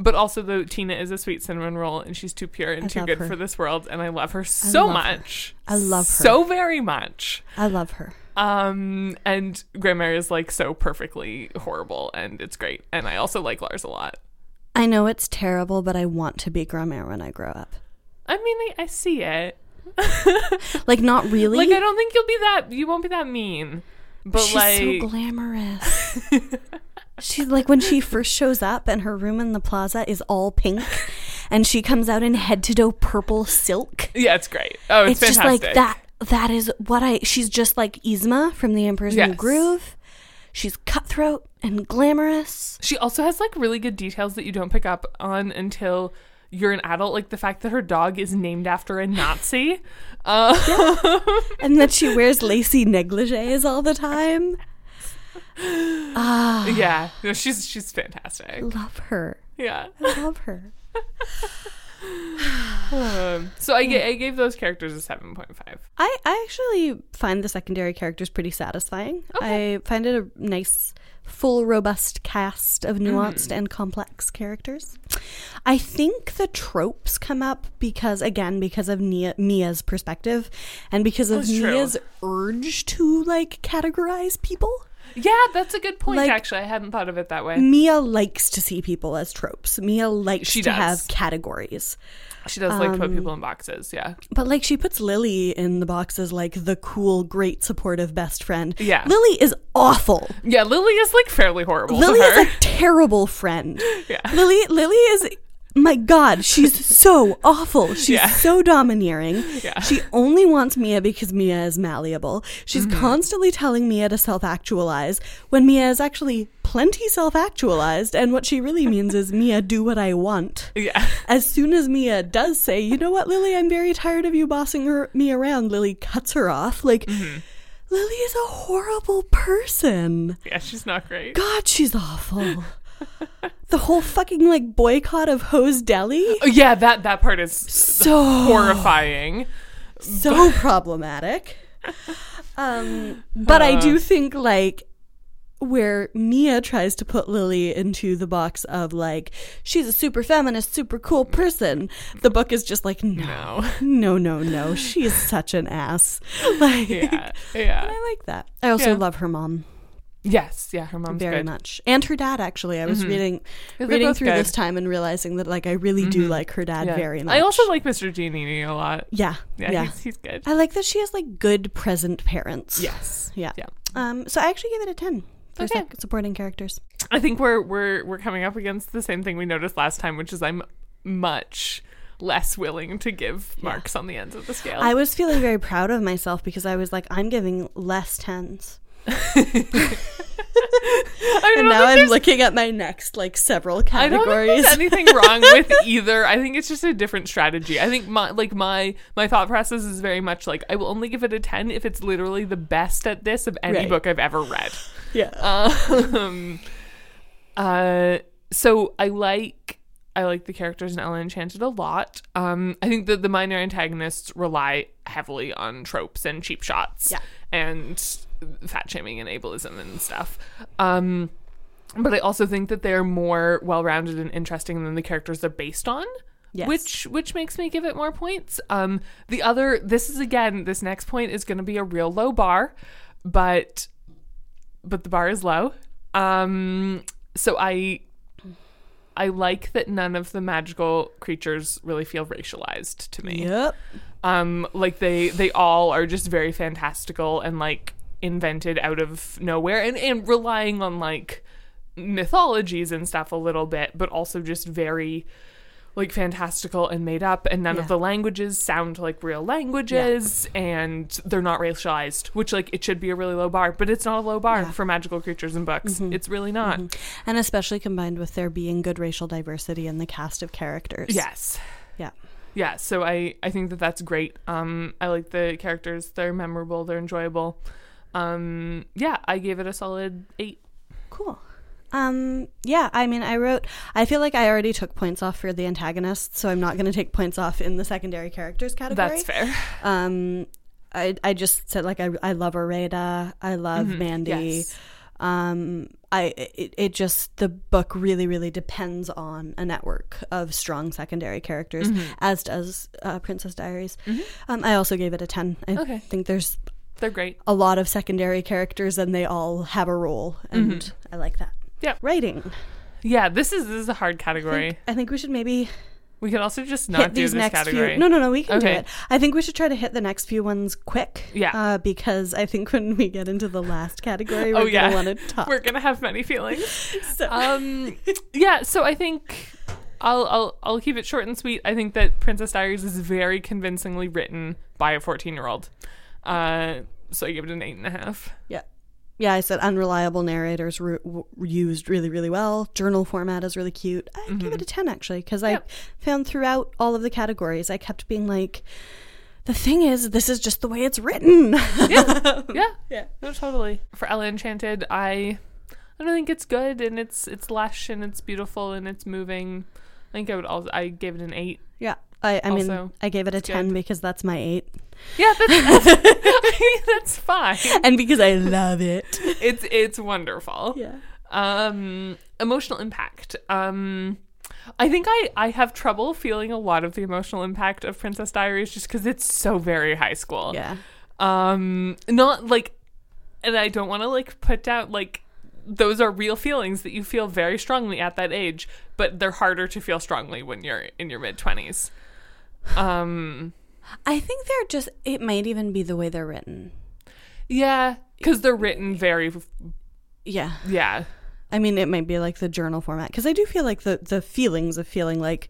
but also, though, Tina is a sweet cinnamon roll and she's too pure and I too good her. for this world, and I love her so love her. much. I love her. so very much. I love her. Um, and Grandmère is like so perfectly horrible, and it's great. And I also like Lars a lot. I know it's terrible, but I want to be Grandmère when I grow up. I mean, I, I see it. Like, not really. Like I don't think you'll be that you won't be that mean. But She's like so glamorous. She's like when she first shows up and her room in the plaza is all pink and she comes out in head to toe purple silk. Yeah, it's great. Oh, it's, It's, just like that that is what I she's just like Yzma from the Emperor's New Groove. She's cutthroat and glamorous. She also has like really good details that you don't pick up on until you're an adult, like the fact that her dog is named after a Nazi. Uh, And that she wears lacy negligees all the time. Ah, yeah, no, she's she's fantastic. love her. Yeah. I love her. Um, so I, I gave those characters a seven point five. I, I actually find the secondary characters pretty satisfying. I find it a nice, full, robust cast of nuanced and complex characters. I think the tropes come up because, again, because of Nia, Mia's perspective and because of. Mia's urge to like categorize people. Yeah, that's a good point. Like- actually, I hadn't thought of it that way. Mia likes to see people as tropes. Mia likes She to does. have categories. She does like um, put people in boxes. Yeah. But like she puts Lily in the box as like the cool, great, supportive best friend. Yeah. Lily is awful. Yeah, Lily is like fairly horrible. Lily to is a terrible friend. Yeah. Lily Lily is my god, she's so awful. She's Yeah. so domineering. Yeah. She only wants Mia because Mia is malleable. She's constantly telling Mia to self-actualize when Mia is actually plenty self-actualized and what she really means is Mia do what I want. yeah. As soon as Mia does say, "You know what, Lily, I'm very tired of you bossing her, me around," Lily cuts her off. Like Mm-hmm. Lily is a horrible person. Yeah, she's not great. God, she's awful. the whole fucking like boycott of Ho's Deli, Oh, yeah, that that part is so horrifying. so problematic. Um, but I do think like where Mia tries to put Lily into the box of like she's a super feminist, super cool person. The book is just like no, No. no, no, no. She is such an ass. Like, Yeah. Yeah. I like that. I also Yeah. love her mom Yes. Yeah, her mom's very good. much, and her dad. Actually, I was reading Yeah, they're reading through good. this time and realizing that like I really do like her dad Yeah. very much. I also like Mr. Giannini a lot. yeah, Yeah, yeah. He's, he's good. I like that she has like good present parents. Yes. Yeah. Yeah. Um. So I actually gave it a ten for Okay. supporting characters. I think we're we're we're coming up against the same thing we noticed last time, which is I'm much less willing to give marks on the ends of the scale. I was feeling very proud of myself because I was like, I'm giving less tens. I And now I'm there's- looking at my next like several I don't think categories. there's anything wrong with either. I think it's just a different strategy. I think my like my my thought process is very much like I will only give it a ten if it's literally the best at this of any Right. book I've ever read. yeah. Um, uh, so I like I like the characters in Ella Enchanted a lot. Um, I think that the minor antagonists rely heavily on tropes and cheap shots, Yeah. and fat shaming and ableism and stuff. Um, but I also think that they're more well-rounded and interesting than the characters they're based on. Yes. Which which makes me give it more points. Um, the other this is again this next point is going to be a real low bar, but but the bar is low. Um, so I I like that none of the magical creatures really feel racialized to me. Yep. Um, like they they all are just very fantastical and like invented out of nowhere and, and relying on like mythologies and stuff a little bit, but also just very like fantastical and made up and none Yeah. of the languages sound like real languages and they're not racialized which like it should be a really low bar but it's not a low bar Yeah. Mm-hmm. for magical creatures and books it's really not And especially combined with there being good racial diversity in the cast of characters. yes Yeah. yeah so i i think that that's great um i like the characters they're memorable they're enjoyable um yeah i gave it a solid eight Cool. Um, yeah, I mean, I wrote, I feel like I already took points off for the antagonists, so I'm not going to take points off in the secondary characters category. that's fair Um, I, I just said, like, I, I love Areida, I love Mandy. Mm-hmm. yes Um, I, it, it just, the book really, really depends on a network of strong secondary characters, Mm-hmm. as does uh, Princess Diaries. Um, I also gave it a 10. I Okay. think there's they're great a lot of secondary characters and they all have a role, and I like that. Mm-hmm. Writing. yeah this is this is a hard category I think we should maybe we could also just not hit do these this next category few. No, no, no, we can do it. I think we should try to hit the next few ones quick. Yeah. Uh, because I think when we get into the last category, we're Oh, yeah. gonna want to talk. we're gonna have many feelings So- um yeah so i think I'll, I'll I'll keep it short and sweet. I think that Princess Diaries is very convincingly written by a 14 year old. Uh, so I give it an eight and a half. yeah. Yeah, I said unreliable narrators were, were used really, really well. Journal format is really cute. I give it a 10 actually, because I found throughout all of the categories, I kept being like, the thing is, this is just the way it's written. Yeah, yeah. no, totally. For Ella Enchanted, I I don't think it's good and it's it's lush and it's beautiful and it's moving. I think I would also I gave it an eight. Yeah. I, I mean, I gave it a 10 good. because that's my 8. Yeah, that's I that's fine. And because I love it. It's it's wonderful. Yeah. Um, emotional impact. Um, I think I I have trouble feeling a lot of the emotional impact of Princess Diaries just because it's so very high school. Yeah. Um, not like, and I don't want to like put down like those are real feelings that you feel very strongly at that age, but they're harder to feel strongly when you're in your mid twenties. Um, I think they're just, it might even be the way they're written. yeah, because they're written very, Yeah. yeah, I mean, it might be like the journal format because I do feel like the the feelings of feeling like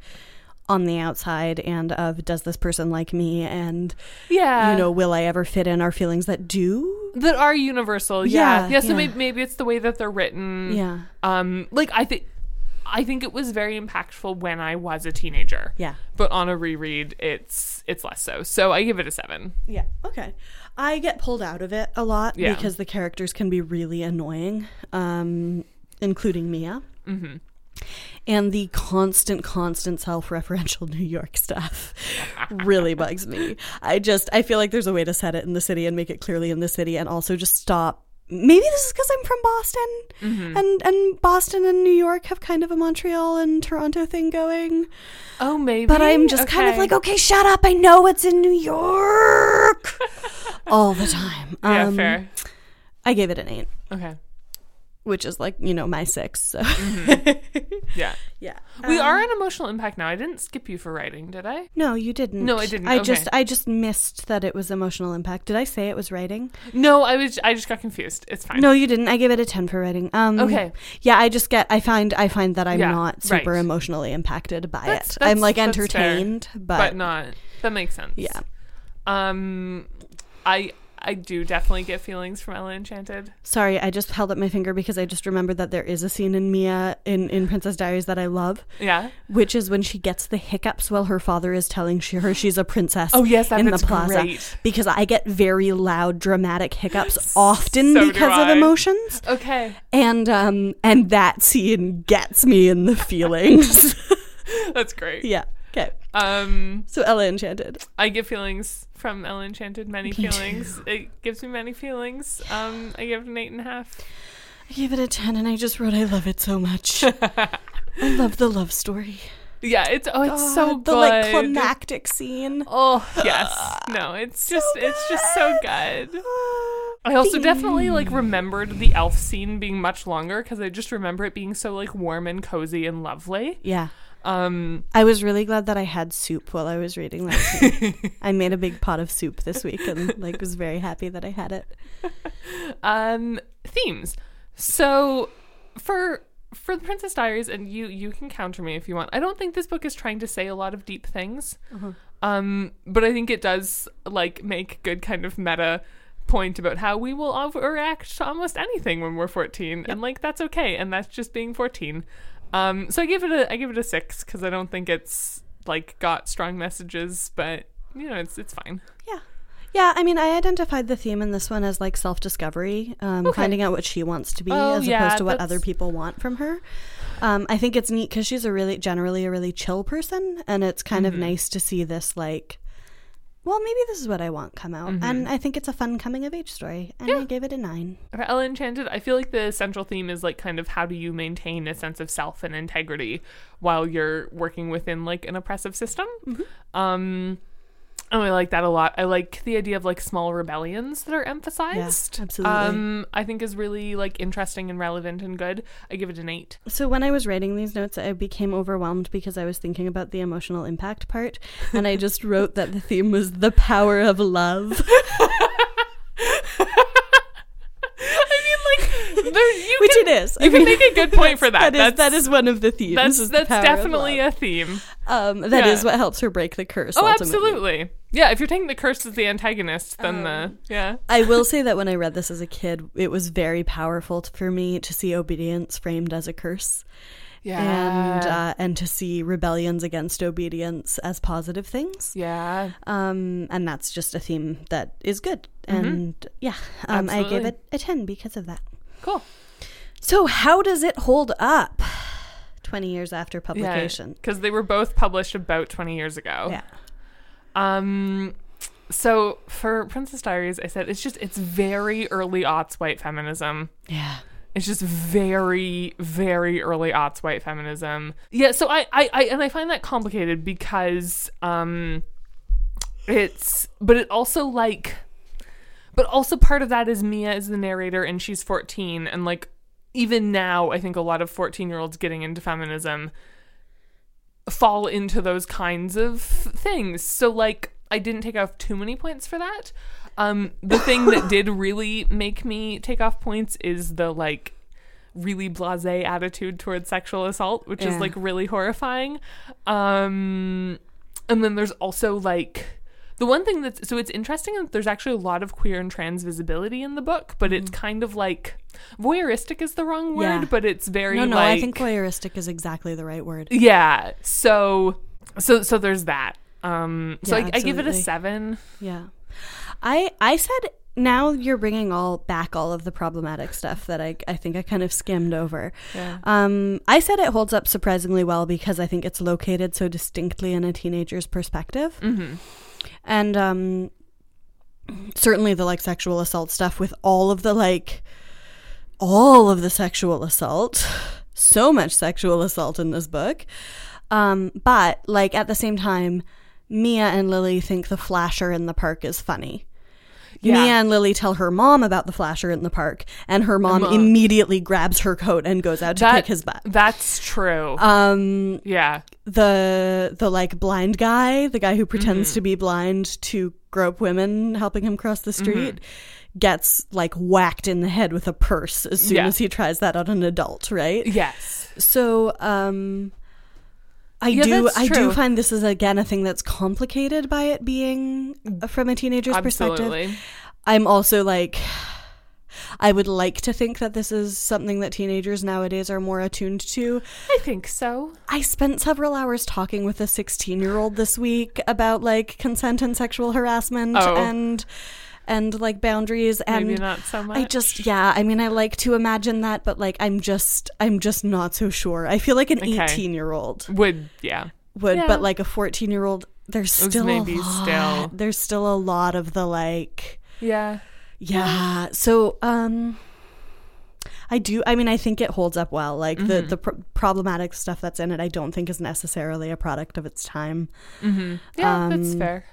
on the outside and of does this person like me and yeah. you know will I ever fit in are feelings that do that are universal. Yeah, Yeah, yeah. so yeah. maybe maybe it's the way that they're written. yeah Um, like I think. I think it was very impactful when I was a teenager. yeah But on a reread, it's it's less so. So I give it a seven. yeah okay I get pulled out of it a lot Yeah. because the characters can be really annoying um including Mia hmm and the constant constant self-referential new york stuff really bugs me i just i feel like there's a way to set it in the city and make it clearly in the city and also just stop maybe this is because i'm from boston. Mm-hmm. and and boston and new york have kind of a montreal and toronto thing going. Oh, maybe. but i'm just kind of like okay shut up. I know it's in new york. All the time. Yeah, Um, fair. i gave it an eight. Okay, which is like you know my six so yeah. yeah We Um, are an emotional impact now. I didn't skip you for writing, did I? No, you didn't. No, I didn't. I Okay. just I just missed that it was emotional impact. Did I say it was writing? No, I was. I just got confused. It's fine. No, you didn't. I gave it a 10 for writing. Um Okay. Yeah, I just get I find I find that I'm Yeah, not super right. emotionally impacted by That's- it. I'm like that's fair. entertained, but, but not. That makes sense. yeah. Um, I I do definitely get feelings from Ella Enchanted. Sorry, I just held up my finger because I just remembered that there is a scene in Mia in in Princess Diaries that I love, Yeah. which is when she gets the hiccups while her father is telling she, her she's a princess. Oh yes, in the plaza. great. Because I get very loud, dramatic hiccups often So because of emotions. Okay, and um and that scene gets me in the feelings that's great. yeah okay Um, so ella enchanted I get feelings from Ella Enchanted. Many Me feelings. It gives me many feelings. Um, I give it an eight and a half. i gave it a 10 and i just wrote i love it so much i love the love story Yeah, it's oh, it's so good. the like climactic scene Oh yes, no, it's just it's just so good. I also definitely like remembered the elf scene being much longer because I just remember it being so like warm and cozy and lovely. Yeah. Um, I was really glad that I had soup while I was reading that. I made a big pot of soup this week and like was very happy that I had it. um, themes. So for for the Princess Diaries, and you you can counter me if you want. I don't think this book is trying to say a lot of deep things. Um, but I think it does like make good kind of meta point about how we will overreact to almost anything when we're 14 and like that's okay and that's just being 14 um so i give it a i give it a six because i don't think it's like got strong messages but you know it's it's fine Yeah. Yeah, I mean, I identified the theme in this one as like self discovery, um, Okay. finding out what she wants to be Oh, as yeah, opposed to what that's- other people want from her. Um, I think it's neat because she's a really, generally a really chill person, and it's kind Mm-hmm. of nice to see this like, well, maybe this is what I want come out, and I think it's a fun coming of age story, and I Mm-hmm. Gave it a nine. For Ella Enchanted, I feel like the central theme is like kind of how do you maintain a sense of self and integrity while you're working within like an oppressive system. Um, and I like that a lot. I like the idea of like small rebellions that are emphasized. absolutely. Um, I think is really like interesting and relevant and good. I give it an eight. So when I was writing these notes, I became overwhelmed because I was thinking about the emotional impact part, and I just wrote that the theme was the power of love. I mean, like, there, you Which can, it is. I You can mean, make a good point for that. That is that That's- one of the themes. That's is the that's of definitely a theme. um, that is yeah. what helps her break the curse. Oh, ultimately. absolutely. Yeah, if you're taking the curse as the antagonist, then the yeah. I will say that when I read this as a kid, it was very powerful for me to see obedience framed as a curse, Yeah. and uh, and to see rebellions against obedience as positive things. yeah. Um, and that's just a theme that is good. And yeah, um, I gave Mm-hmm. It a ten because of that. Cool. So how does it hold up? Twenty years after publication. because they were both published about 20 years ago. Yeah. Um so for Princess Diaries, I said it's just it's very early aughts white feminism. Yeah. It's just very, very early aughts white feminism. Yeah, so I, I, I and I find that complicated because um it's but it also like but also part of that is Mia is the narrator and she's 14 and like even now I think a lot of 14 year olds getting into feminism fall into those kinds of things. So like I didn't take off too many points for that. Um the thing that did really make me take off points is the like really blasé attitude towards sexual assault, which is like really horrifying. Um and then there's also like the one thing that's so it's interesting that there's actually a lot of queer and trans visibility in the book, but it's kind of like voyeuristic is the wrong word, Mm-hmm. Yeah. but it's very No, no, like I think voyeuristic is exactly the right word. yeah. So so so there's that. Um so Yeah, I, I give it a 7. Yeah. I I said now you're bringing all back all of the problematic stuff that I I think I kind of skimmed over. Yeah. Um I said it holds up surprisingly well because I think it's located so distinctly in a teenager's perspective. Mhm. And um certainly the like sexual assault stuff with all of the like all of the sexual assault. So much sexual assault in this book. Um but like at the same time Mia and Lily think the flasher in the park is funny. Yeah. Mia and Lily tell her mom about the flasher in the park, and her mom mom- immediately grabs her coat and goes out to That- kick his butt. That's true. Um, yeah. the the like blind guy, the guy who pretends Mm-hmm. to be blind to grope women, helping him cross the street, Mm-hmm. gets like whacked in the head with a purse as soon Yeah. as he tries that on an adult, right? Yes. So, um, I Yeah, do I do find this is again a thing that's complicated by it being uh, from a teenager's perspective. Absolutely. I'm also like I would like to think that this is something that teenagers nowadays are more attuned to. I think so. I spent several hours talking with a 16 year old this week about like consent and sexual harassment Oh. and and like boundaries and Maybe not so much. I just yeah, I mean I like to imagine that but like I'm just I'm just not so sure. I feel like an Okay. 18 year old would yeah. would Yeah. but like a 14 year old there's still maybe a lot, still- there's still a lot of the like Yeah. yeah. So, um, I do. I mean, I think it holds up well. Like the the pr- problematic stuff that's in it, I don't think is necessarily a product of its time. Mm-hmm. Yeah, that's Um, fair.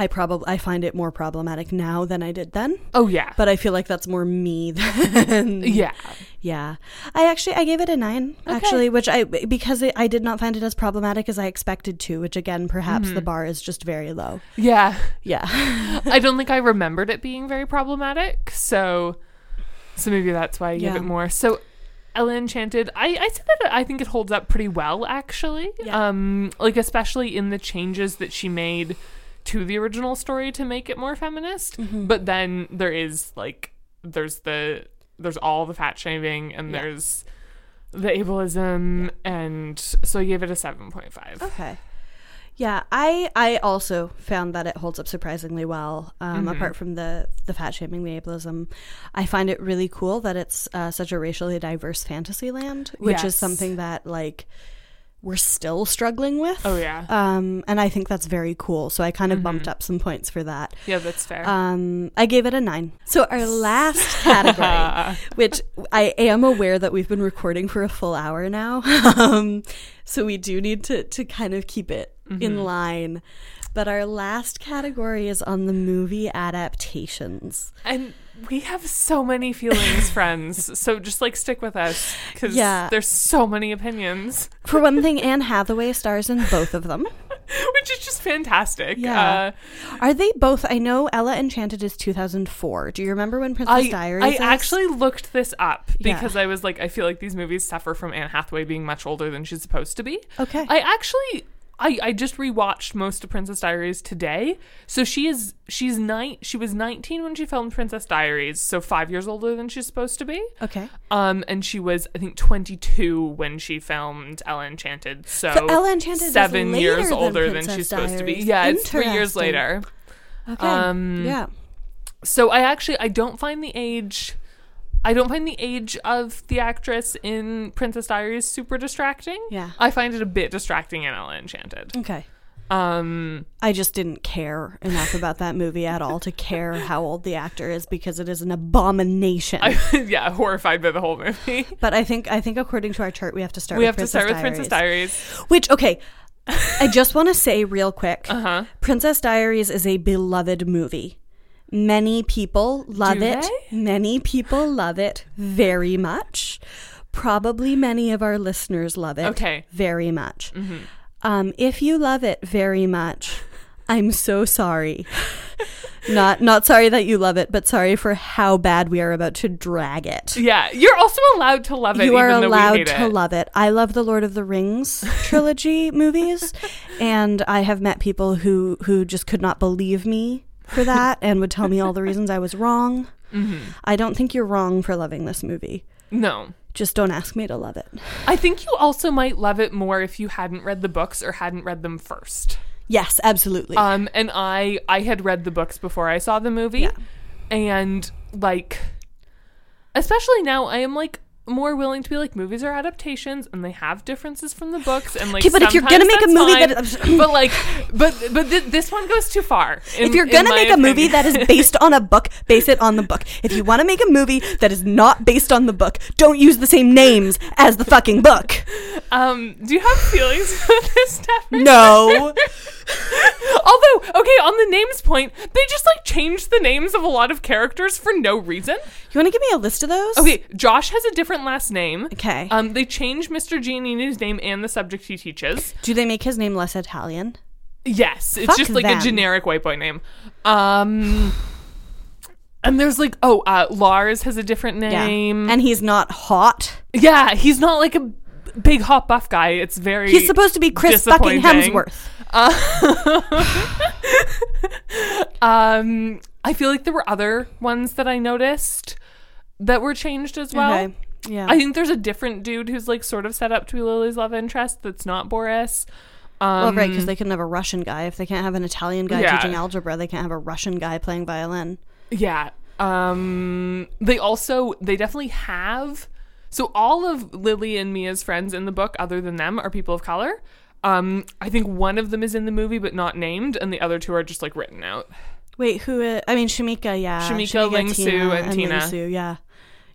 I probably I find it more problematic now than I did then. Oh yeah. But I feel like that's more me than yeah. Yeah, I actually I gave it a nine actually, which I because it, I did not find it as problematic as I expected to. Which again, perhaps Mm-hmm. the bar is just very low. Yeah. Yeah, I don't think I remembered it being very problematic, so so maybe that's why I Yeah. it more. So Ella Enchanted, I I said that I think it holds up pretty well actually. Yeah. Um like especially in the changes that she made to the original story to make it more feminist. Mm-hmm. But then there is like there's the there's all the fat shaming and Yeah. there's the ableism and so I gave it a 7.5. Okay. Yeah, I I also found that it holds up surprisingly well. Um, Mm-hmm. Apart from the the fat shaming, the ableism, I find it really cool that it's uh, such a racially diverse fantasy land, which Yes. is something that like we're still struggling with. Oh yeah. Um, and I think that's very cool. So I kind of bumped up some points for that. yeah, that's fair. Um, I gave it a nine. So our last category, which I am aware that we've been recording for a full hour now, um, so we do need to to kind of keep it in line. But our last category is on the movie adaptations. And we have so many feelings, friends. So just like stick with us because Yeah. there's so many opinions, For one thing, Anne Hathaway stars in both of them. which is just fantastic. Yeah. Uh, Are they both? I know Ella Enchanted is 2004. Do you remember when Princess I, Diaries? I is? actually looked this up Yeah. because I was like, I feel like these movies suffer from Anne Hathaway being much older than she's supposed to be. Okay. I actually. I, I just rewatched most of Princess Diaries today. So she is she's nine she was 19 when she filmed Princess Diaries, so 5 years older than she's supposed to be. okay. Um, and she was, I think, 22 when she filmed Ella Enchanted. So, So Ella Enchanted is seven years than older than Princess she's supposed to be. Yeah, it's three years later. Okay. Um, yeah. So I actually I don't find the age, I don't find the age of the actress in Princess Diaries super distracting. Yeah. I find it a bit distracting in Ella Enchanted. Okay. Um, I just didn't care enough about that movie at all to care how old the actor is because it is an abomination. I, yeah, horrified by the whole movie. but I think I think according to our chart, we have to start. we with have to Princess start with Princess Diaries. Diaries. Which okay, I just want to say real quick, Uh huh. Princess Diaries is a beloved movie. Many people love Do it. they? Many people love it very much. Probably many of our listeners love it. Okay. Very much. Um, if you love it very much, I'm so sorry. not not sorry that you love it, but sorry for how bad we are about to drag it. Yeah, you're also allowed to love it. You are even though we allowed to it. love it. I love the Lord of the Rings trilogy movies, and I have met people who who just could not believe me for that and would tell me all the reasons I was wrong. Mm-hmm. I don't think you're wrong for loving this movie. No. Just don't ask me to love it. I think you also might love it more if you hadn't read the books or hadn't read them first. Yes, absolutely. Um, and I I had read the books before I saw the movie, Yeah. and like, especially now, I am like more willing to be like movies are adaptations and they have differences from the books and like. Okay, but if you're gonna make a movie that's that- but like, but but th- this one goes too far. in- if you're gonna make a movie that is based on a book, base it on the book. If you want to make a movie that is not based on the book, don't use the same names as the fucking book. um, do you have feelings about this, stuff? No. Although, okay, on the names point, they just like changed the names of a lot of characters for no reason. You want to give me a list of those? Okay, Josh has a different last name. Okay. Um, they changed Mr. Giannini's name and the subject he teaches. Do they make his name less Italian? Yes, it's Fuck just like them. a generic white boy name. Um, and there's like, oh, uh, Lars has a different name. And he's not hot. yeah, he's not like a big hot buff guy. It's very. He's supposed to be Chris fucking disappointing. Hemsworth. Um, I feel like there were other ones that I noticed that were changed as well. okay. Yeah. I think there's a different dude who's like sort of set up to be Lily's love interest that's not Boris. Um, well, right, because they couldn't have a Russian guy. If they can't have an Italian guy Yeah. teaching algebra, they can't have a Russian guy playing violin. Yeah. Um they also they definitely have so all of Lily and Mia's friends in the book other than them are people of color. Um I think one of them is in the movie but not named and the other two are just like written out. Wait, who? Uh, I mean, Shamika, yeah. Shamika, Ling Su, and Tina. Ling Su, yeah.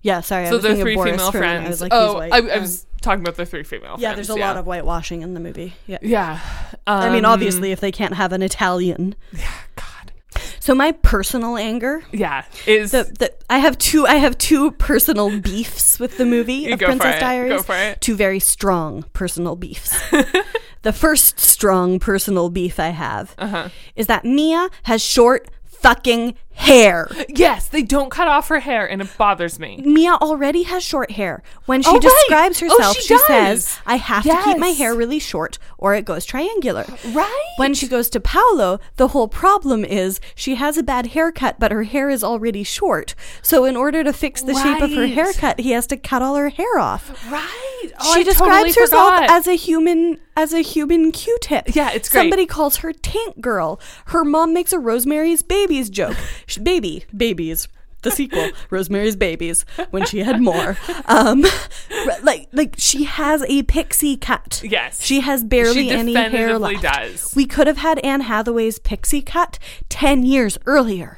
Yeah, sorry. I So was they're thinking of three Boris female friends. I was like, oh. I, I Um, was talking about the three female yeah, friends. there's a lot of whitewashing in the movie. Yeah. Yeah. I mean, Um, obviously, if they can't have an Italian, Yeah. God. So my personal anger. Yeah, is The, the, I have two. I have two personal beefs with the movie of Princess. Diaries. Go for it. Two very strong personal beefs. the first strong personal beef I have Uh-huh. is that Mia has short fucking hair. yes, they don't cut off her hair, and it bothers me. Mia already has short hair. When she Oh, right. describes Oh, herself, she she, says. I have to keep my Yes. hair really short or it goes triangular. Right. When she goes to Paolo, the whole problem is she has a bad haircut, but her hair is already short. So, in order to fix the shape of her Right. haircut, he has to cut all her hair off. right. Oh, she I describes totally herself forgot. as a human as a human Q-tip. Yeah, it's great. Somebody calls her Tank Girl. Her mom makes a Rosemary's Babies joke. Sh- baby, babies. The sequel, Rosemary's Babies, when she had more. Um, like, like she has a pixie cut. Yes. she has barely She any hair left. does. We could have had Anne Hathaway's pixie cut ten years earlier.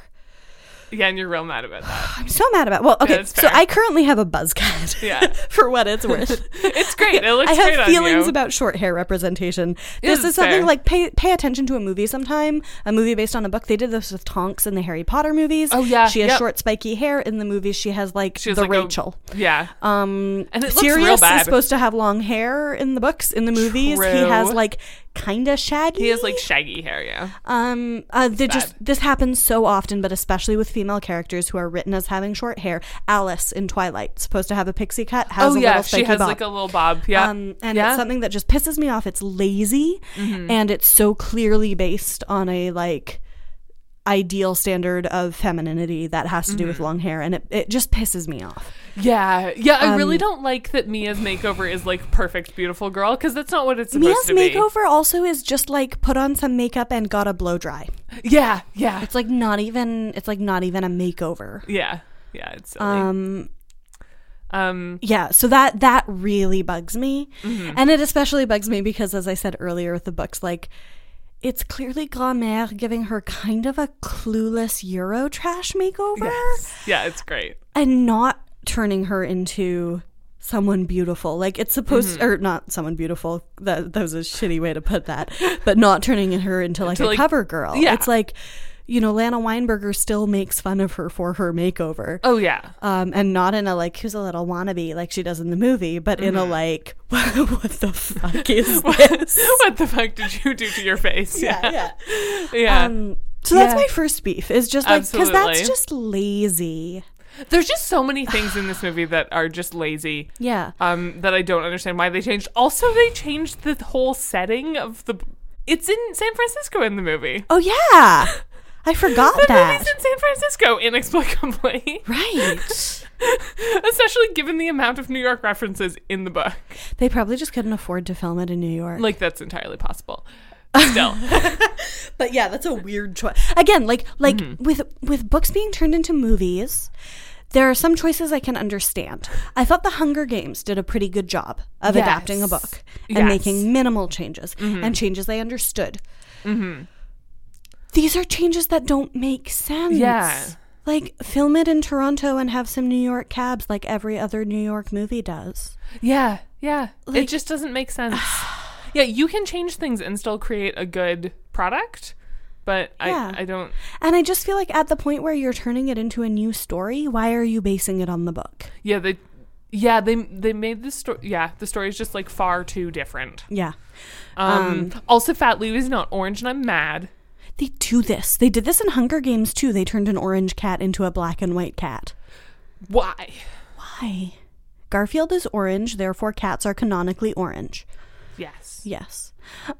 Yeah, and you're real mad about that. I'm so mad about. Well, okay, that's so. I currently have a buzz cut. Yeah. for what it's worth. It's great. It looks great. I have feelings about short hair representation. This is something fair. like pay pay attention to a movie sometime. A movie based on a book. They did this with Tonks in the Harry Potter movies. Oh, yeah. she has Yep. short spiky hair. In the movies, she has like She has the like a- Rachel. yeah. Um, And it Sirius is supposed to have long hair in the books. In the movies, he has like kind of shaggy. He has like shaggy hair, yeah. Um, uh, they just this happens so often, but especially with female characters who are written as having short hair. Alice in Twilight, supposed to have a pixie cut, has oh a yeah, little she has bob. like a little bob. Yeah. Um, and yeah. it's something that just pisses me off. It's lazy, Mm-hmm. and it's so clearly based on a like ideal standard of femininity that has to do Mm-hmm. with long hair, and it, it just pisses me off. yeah. Yeah, I really Um, don't like that Mia's makeover is like perfect beautiful girl because that's not what it's supposed Mia's to be. makeover also is just like put on some makeup and got a blow dry. Yeah, yeah. It's like not even. It's like not even a makeover. Yeah. Yeah, it's silly. Um, um yeah so that that really bugs me Mm-hmm. and it especially bugs me because as i said earlier with the books like it's clearly grand-mère giving her kind of a clueless euro trash makeover yes. Yeah, it's great. and not turning her into someone beautiful like it's supposed mm-hmm. or not someone beautiful that, that was a shitty way to put that but not turning her into like To, a like- cover girl yeah. it's like you know lana weinberger still makes fun of her for her makeover Oh yeah. um, and not in a like who's a little wannabe like she does in the movie, but in a Mm-hmm. like what the fuck is this? what the fuck did you do to your face? yeah, Yeah. yeah. Yeah. Um, so that's Yeah. my first beef is just like because that's just lazy. There's just so many things in this movie that are just lazy. Yeah, Um, that I don't understand why they changed. Also, they changed the whole setting of the. It's in San Francisco in the movie. Oh yeah, I forgot The that. movie's in San Francisco inexplicably, Right. especially given the amount of New York references in the book. they probably just couldn't afford to film it in New York. Like that's entirely possible. Still, But yeah, that's a weird choice. Again, like like Mm-hmm. with with books being turned into movies, there are some choices I can understand. I thought The Hunger Games did a pretty good job of Yes. adapting a book and Yes. Mm-hmm. making minimal changes and changes they understood. These are changes that don't make sense. Yeah. Like film it in Toronto and have some New York cabs like every other New York movie does. yeah, yeah. it just doesn't make sense. yeah, you can change things and still create a good product, but Yeah. I, I don't. And I just feel like at the point where you're turning it into a new story, why are you basing it on the book? Yeah, they. Yeah, they they made the story. Yeah, the story is just like far too different. Yeah. Um, also, Fat Lou is not orange, and I'm mad. They do this. They did this in Hunger Games too. They turned an orange cat into a black and white cat. Why? Why? Garfield is orange, therefore cats are canonically orange. Yes. Yes.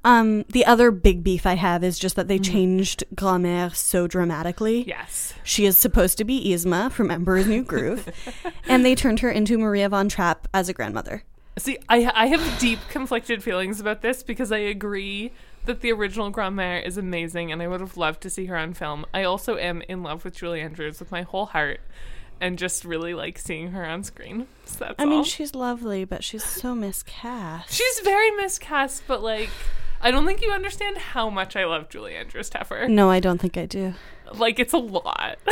Um, the other big beef I have is just that they changed Grand-mère so dramatically. Yes. She is supposed to be Yzma from Emperor's New Groove, and they turned her into Maria von Trapp as a grandmother. See, I I have deep conflicted feelings about this because I agree that the original Grand-mère is amazing, and I would have loved to see her on film. I also am in love with Julie Andrews with my whole heart, and just really like seeing her on screen. So that's I mean, all. she's lovely, but she's so miscast. she's very miscast, but like. I don't think you understand how much I love Julie Andrews Teffer. No, I don't think I do. Like it's a lot.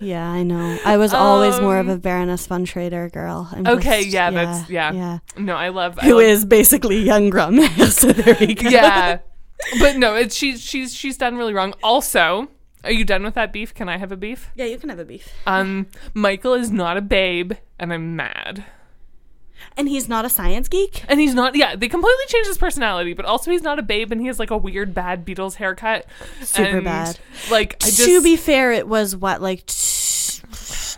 Yeah, I know. I was always more of Um, a Baroness von Trader girl. I'm Okay, just- yeah, that's yeah. yeah. No, I love I love- is basically young Grand-mère. so there you go. yeah. But no, it's she's she's she's done really wrong. Also, Are you done with that beef? Can I have a beef? Yeah, you can have a beef. Um, Michael is not a babe, and I'm mad. And he's not a science geek. And he's not. Yeah, they completely changed his personality, but also he's not a babe, and he has like a weird bad Beatles haircut. Super And, bad. Like I just, to be fair, it was what like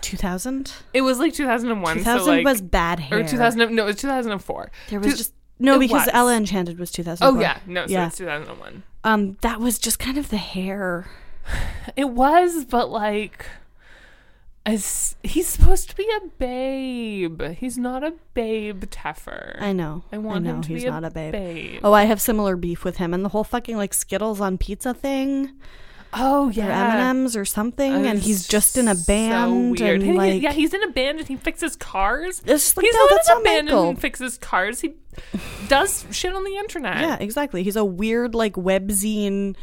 two thousand. it was like 2001. Two so like, was bad hair. or 2000. No, it was 2004. There was Two- just no it because was. Ella Enchanted was two thousand. Oh yeah, no, so Yeah. it's 2001. Um, that was just kind of the hair. It was, but like, as he's supposed to be a babe. He's not a babe Teffer. I know. I want know him to he's be not a babe. babe. Oh, I have similar beef with him and the whole fucking like Skittles on pizza thing Oh or yeah. M and M's or something, and he's just in a so band weird. and like yeah, he's in a band and he fixes cars. it's like he's no, not in a band Michael. and fixes cars. He does shit on the internet. Yeah, exactly. He's a weird like webzine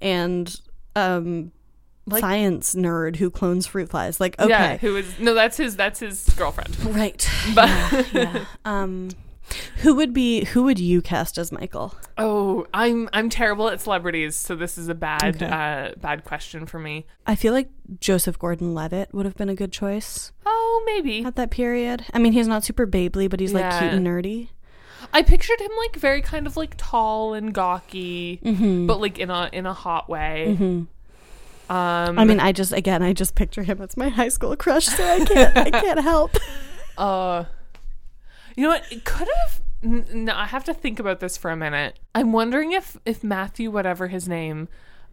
and um Like- science nerd who clones fruit flies. Like okay, Yeah, who is no? That's his. That's his girlfriend. right. But yeah. Um, who would be who would you cast as Michael? oh, I'm I'm terrible at celebrities, so this is a bad Okay. uh, bad question for me. I feel like Joseph Gordon-Levitt would have been a good choice Oh, maybe. at that period. I mean, he's not super babely, but he's like cute and nerdy. I pictured him like very kind of like tall and gawky, Mm-hmm. but like in a in a hot way. Um, I mean, I just again, I just picture him as my high school crush, so I can't, I can't help. Uh, you know what? It could have. No, I have to think about this for a minute. I'm wondering if if Matthew, whatever his name,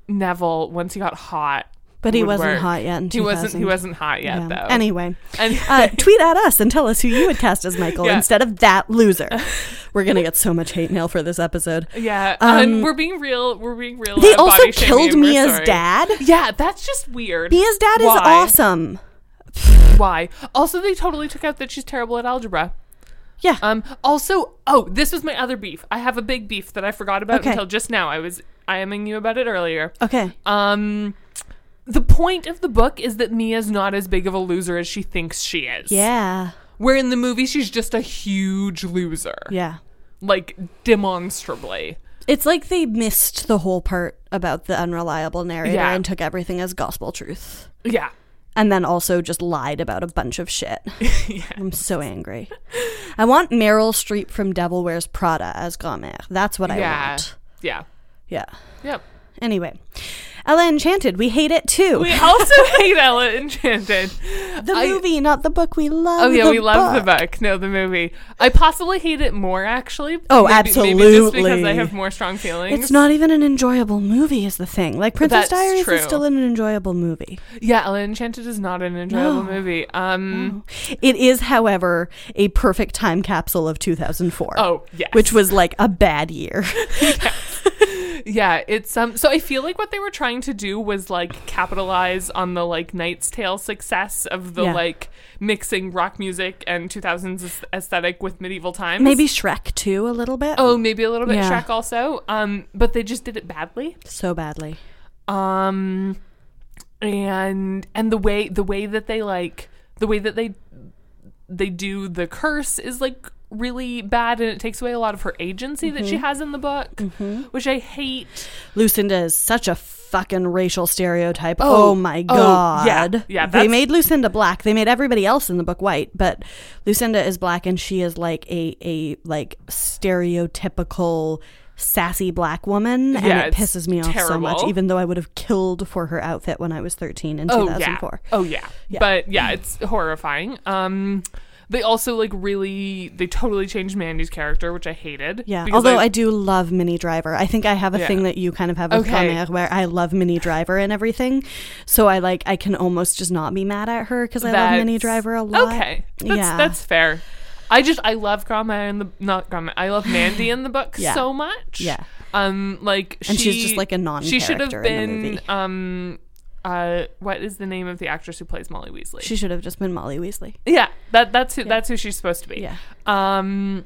Neville, once he got hot, But he wasn't work. hot yet. He wasn't. He wasn't hot yet Yeah. though. Anyway, and uh, tweet at us and tell us who you would cast as Michael Yeah. instead of that loser. We're gonna get so much hate mail for this episode. yeah, um, and we're being real. We're being real. They also killed Mia's sorry. dad. Yeah, that's just weird. Mia's dad is awesome. Why? Also, they totally took out that she's terrible at algebra. Yeah. Um. Also, oh, this was my other beef. I have a big beef that I forgot about Okay. until just now. I was IMing you about it earlier. Okay. Um, the point of the book is that Mia's not as big of a loser as she thinks she is. Yeah. Where in the movie she's just a huge loser, Yeah. like demonstrably. It's like they missed the whole part about the unreliable narrator Yeah. and took everything as gospel truth. Yeah. And then also just lied about a bunch of shit. yeah. I'm so angry. I want Meryl Streep from Devil Wears Prada as Grand-Mère. That's what I Yeah. want. Yeah. Yeah. Yep. Anyway, Ella Enchanted, we hate it too. We also hate Ella Enchanted. the I- movie, not the book. We love. Oh yeah, we love the book. No, the movie. I possibly hate it more actually. Oh, Maybe just because absolutely. I have more strong feelings. It's not even an enjoyable movie, is the thing. Like Princess That's Diaries true. is still an enjoyable movie. Yeah, Ella Enchanted is not an enjoyable No. movie. Um. It is, however, a perfect time capsule of 2004. Oh yes. which was like a bad year. Yeah, it's um. So I feel like what they were trying to do was like capitalize on the like Knight's Tale success of the Yeah. like mixing rock music and 2000s aes- aesthetic with medieval times. Maybe Shrek too, a little bit. Oh, maybe a little bit Yeah. Shrek also. Um, but they just did it badly. so badly. um and and the way the way that they like the way that they they do the curse is like really bad and it takes away a lot of her agency that Mm-hmm. she has in the book which i hate Lucinda is such a fucking racial stereotype. Oh, Oh, my oh, god. yeah, yeah, They made Lucinda black. They made everybody else in the book white, but Lucinda is black and she is like a a like stereotypical sassy black woman and Yeah, it pisses me off so much even though I would have killed for her outfit when I was 13 in oh 2004. yeah oh yeah. Yeah. but yeah it's horrifying um they also like really they totally changed mandy's character which i hated Yeah, although I, do love Minnie Driver. I think I have a Yeah. thing that you kind of have with Okay. Where I love Minnie Driver and everything. So I like I can almost just not be mad at her because I love Minnie Driver a lot. Okay, that's Yeah. that's fair. I just I love Grandma in the not Grandma. I love Mandy in the book Yeah. so much. Yeah. Um, like And she, she's just like a non. She should have non-character in the been um, uh, what is the name of the actress who plays Molly Weasley? She should have just been Molly Weasley. yeah, that that's who that's who she's supposed to be. Yeah. Um,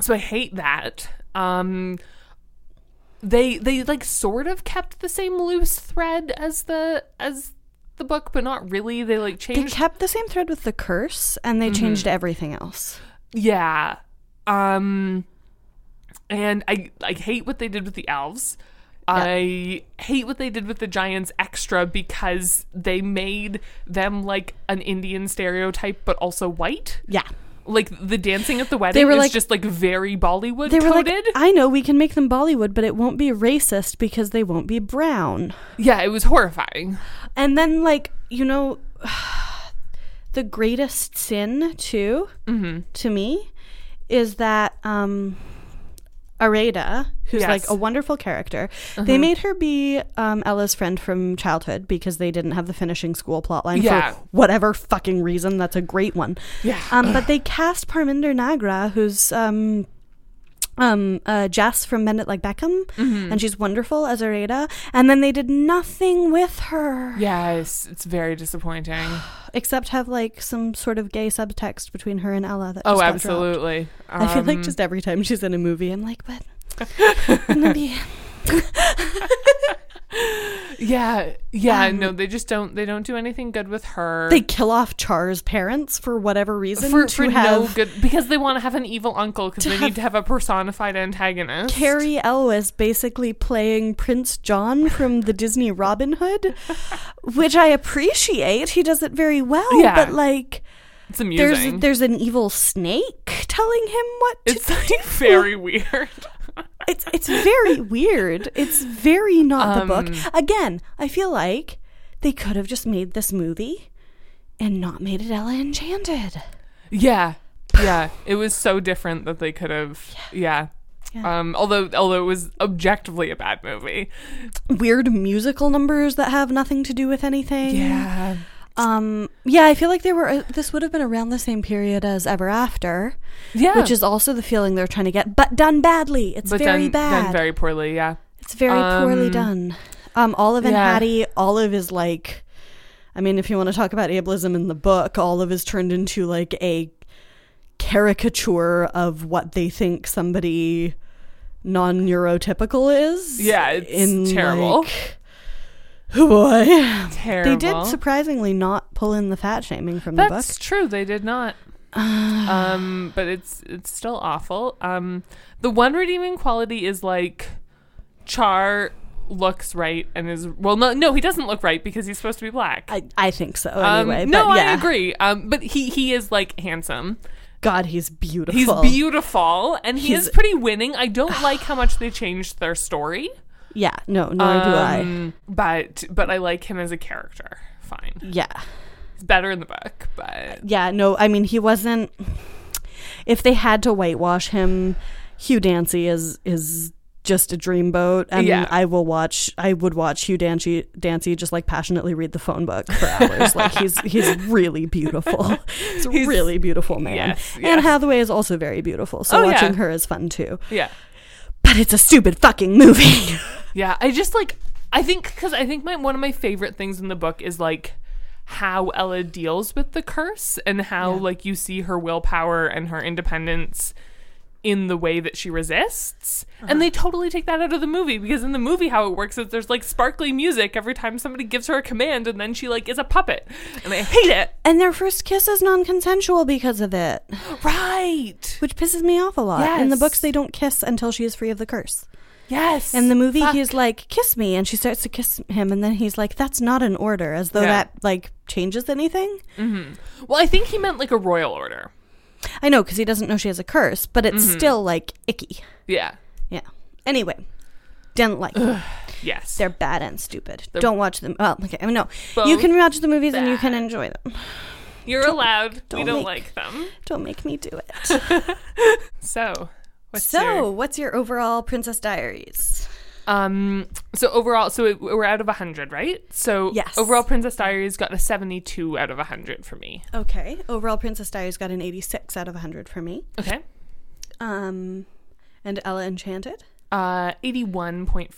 so I hate that. Um, they they like sort of kept the same loose thread as the as the book, but not really. They like changed. They kept the same thread with the curse and they Mm-hmm. changed everything else. Yeah. Um and I I hate what they did with the elves. I hate what they did with the giants extra because they made them like an Indian stereotype, but also white. Yeah. Like the dancing at the wedding They were is like- just like very Bollywood They were coded. like, I know we can make them Bollywood, but it won't be racist because they won't be brown. yeah, it was horrifying. And then, like, you know, the greatest sin, too, to me, is that um, Areida, who's Yes. like a wonderful character, they made her be um, Ella's friend from childhood because they didn't have the finishing school plotline Yeah. for whatever fucking reason. That's a great one. Yeah. Um, but they cast Parminder Nagra, who's um, um, uh, Jess from Bend It Like Beckham, and she's wonderful as Areida. And then they did nothing with her yes, it's very disappointing. except have like some sort of gay subtext between her and Ella. That oh, just got dropped. absolutely. I feel like Um, just every time she's in a movie, I'm like, but Yeah, yeah, Um, no, they just don't. They don't do anything good with her. they kill off Char's parents for whatever reason for, for no good because they want to have an evil uncle because they need to have a personified antagonist. Cary Elwes basically playing Prince John from the Disney Robin Hood, which I appreciate. He does it very well, Yeah. but like it's amusing. there's there's an evil snake telling him what to it's like very weird. It's it's very weird. It's very not the book. Um, Again, I feel like they could have just made this movie and not made it Ella Enchanted. Yeah, yeah, it was so different that they could have. Yeah. Yeah. Um, although although it was objectively a bad movie. Weird musical numbers that have nothing to do with anything. Yeah. Um yeah, I feel like they were uh, this would have been around the same period as Ever After, Yeah. which is also the feeling they're trying to get, but done badly. It's but very done, bad. done very poorly. Yeah. It's very poorly Um, done. Um, Olive and yeah. Hattie, Olive is like, I mean, if you want to talk about ableism in the book, Olive is turned into like a caricature of what they think somebody non-neurotypical is. Yeah, it's in terrible. like- boy, Terrible. they did surprisingly not pull in the fat shaming from the book. That's true. They did not. um, but it's it's still awful. Um, the one redeeming quality is like Char looks right and is well. No, no, he doesn't look right because he's supposed to be black. I, I think so. Um, Anyway, no, but yeah. I agree. Um, but he he is like handsome. God, he's beautiful. He's beautiful and he He's- is pretty winning. I don't like how much they changed their story. Yeah, no, nor do I. Um, But but I like him as a character. Fine, Yeah. he's better in the book. But Yeah, no, I mean he wasn't if they had to whitewash him, Hugh Dancy is is just a dreamboat and Yeah. I will watch I would watch Hugh Dancy Dancy just like passionately read the phone book for hours. like he's he's really beautiful. He's a He's- really beautiful man. Yes, Anne. Hathaway is also very beautiful. So Oh, yeah. watching her is fun too. yeah. But it's a stupid fucking movie. Yeah, I just like I think because I think my one of my favorite things in the book is like how Ella deals with the curse and how Yeah. like you see her willpower and her independence in the way that she resists. And uh-huh. they totally take that out of the movie because in the movie how it works is there's like sparkly music every time somebody gives her a command and then she like is a puppet. And I hate it. and their first kiss is non-consensual because of it, Right. which pisses me off a lot. In the books they don't kiss until she is free of the curse. Yes. In the movie, Fuck. he's like, "Kiss me," and she starts to kiss him, and then he's like, "That's not an order," as though Yeah. that like changes anything. Mm-hmm. Well, I think he meant like a royal order. I know because he doesn't know she has a curse, but it's Mm-hmm. still like icky. Yeah. Yeah. Anyway, didn't like. them. Yes. They're bad and stupid. They're Don't watch them. Well, okay, I mean, no. you can watch the movies and you can enjoy them. You're allowed. we don't don't make- like them. Don't make me do it. So, what's so, your- what's your overall Princess Diaries? Um so overall so it, we're out of 100, right? So Yes. overall Princess Diaries got a 72 out of 100 for me. Okay, overall Princess Diaries got an eighty-six out of hundred for me. Okay. Um, and Ella Enchanted. Uh 81.5.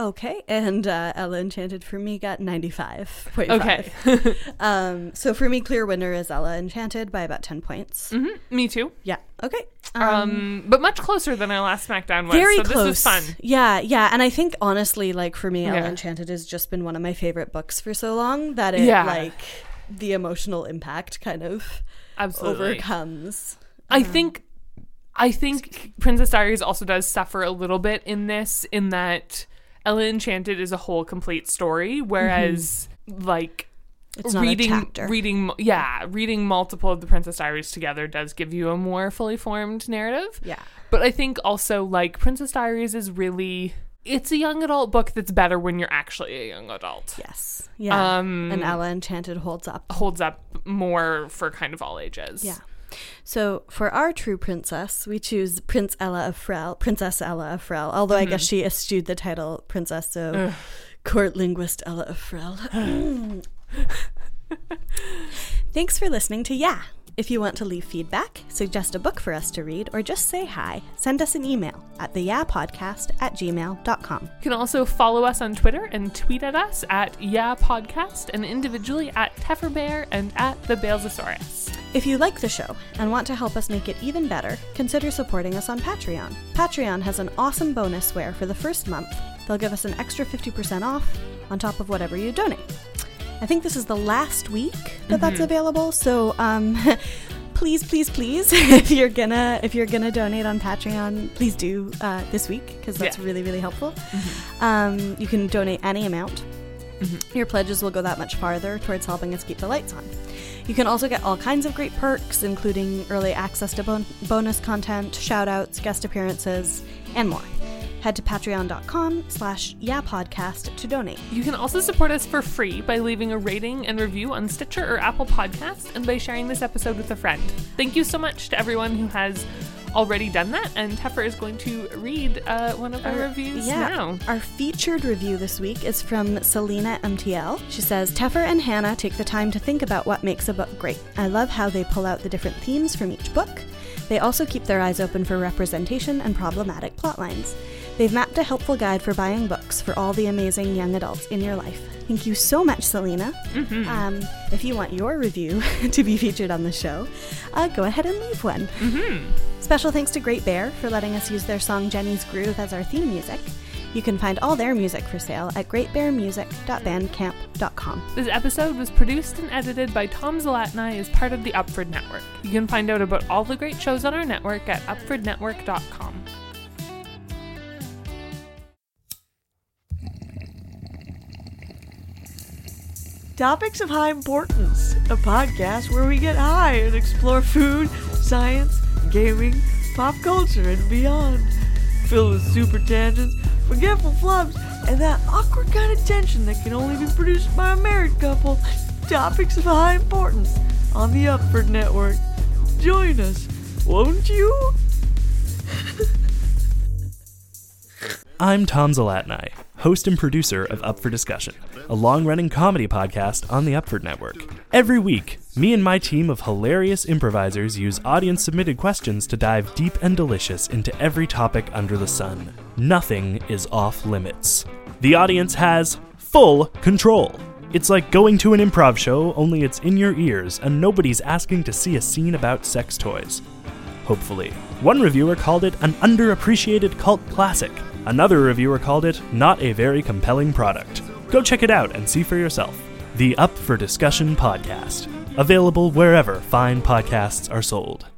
Okay, and uh, Ella Enchanted for me got 95.5. Okay. Um, so for me, clear winner is Ella Enchanted by about 10 points. hmm Me too. Yeah, okay. Um, but much closer than our last SmackDown was. very so close. this was fun. Yeah, yeah, and I think honestly, like for me, Ella Yeah. Enchanted has just been one of my favorite books for so long that it Yeah. like the emotional impact kind of Absolutely. overcomes. I think I think Princess Diaries also does suffer a little bit in this in that Ella Enchanted is a whole complete story, whereas like Mm-hmm. It's not a reading chapter. reading yeah reading multiple of the princess diaries together does give you a more fully formed narrative yeah. but i think also like princess diaries is really it's a young adult book that's better when you're actually a young adult Yes. Yeah. um and Ella Enchanted holds up. holds up more for kind of all ages Yeah. So for our true princess, we choose Prince Ella of Frell, Princess Ella of Frell. Although I guess mm-hmm. she eschewed the title princess, so Ugh. court linguist Ella of Frell. Thanks for listening to Yeah. If you want to leave feedback, suggest a book for us to read, or just say hi, send us an email at the Yeah Podcast at gmail.com. You can also follow us on Twitter and tweet at us at Yeah Podcast and individually at Tefferbear and at the Balesosaurus. If you like the show and want to help us make it even better, consider supporting us on Patreon. Patreon has an awesome bonus where, for the first month, they'll give us an extra 50% off on top of whatever you donate. I think this is the last week that that's available, so um, please, please, please, if you're gonna if you're gonna donate on Patreon, please do uh, this week because that's Yeah. really really helpful. Um, you can donate any amount. Your pledges will go that much farther towards helping us keep the lights on. You can also get all kinds of great perks, including early access to bon- bonus content, shoutouts, guest appearances, and more. Head to patreon.com slash yapodcast to donate. You can also support us for free by leaving a rating and review on Stitcher or Apple Podcasts and by sharing this episode with a friend. Thank you so much to everyone who has already done that, and Teffer is going to read uh, one of our, reviews now. Our featured review this week is from Selena MTL. She says Teffer and Hannah take the time to think about what makes a book great. I love how they pull out the different themes from each book. They also keep their eyes open for representation and problematic plotlines. They've mapped a helpful guide for buying books for all the amazing young adults in your life. Thank you so much, Selena. Um, if you want your review to be featured on the show, uh, go ahead and leave one. Special thanks to Great Bear for letting us use their song Jenny's Groove as our theme music. You can find all their music for sale at greatbearmusic.bandcamp.com. This episode was produced and edited by Tom Zalatni as part of the Upford Network. You can find out about all the great shows on our network at upfordnetwork.com. Topics of High Importance, a podcast where we get high and explore food, science, gaming, pop culture, and beyond. Filled with super tangents, forgetful flubs, and that awkward kind of tension that can only be produced by a married couple. Topics of High Importance on the Upford Network. Join us, won't you? I'm Tom Zalatni, host and producer of Up for Discussion, a long running comedy podcast on the Upford Network. Every week, me and my team of hilarious improvisers use audience submitted questions to dive deep and delicious into every topic under the sun. Nothing is off limits. The audience has full control. It's like going to an improv show, only it's in your ears, and nobody's asking to see a scene about sex toys hopefully. One reviewer called it an underappreciated cult classic. Another reviewer called it not a very compelling product. Go check it out and see for yourself. The Up for Discussion podcast. Available wherever fine podcasts are sold.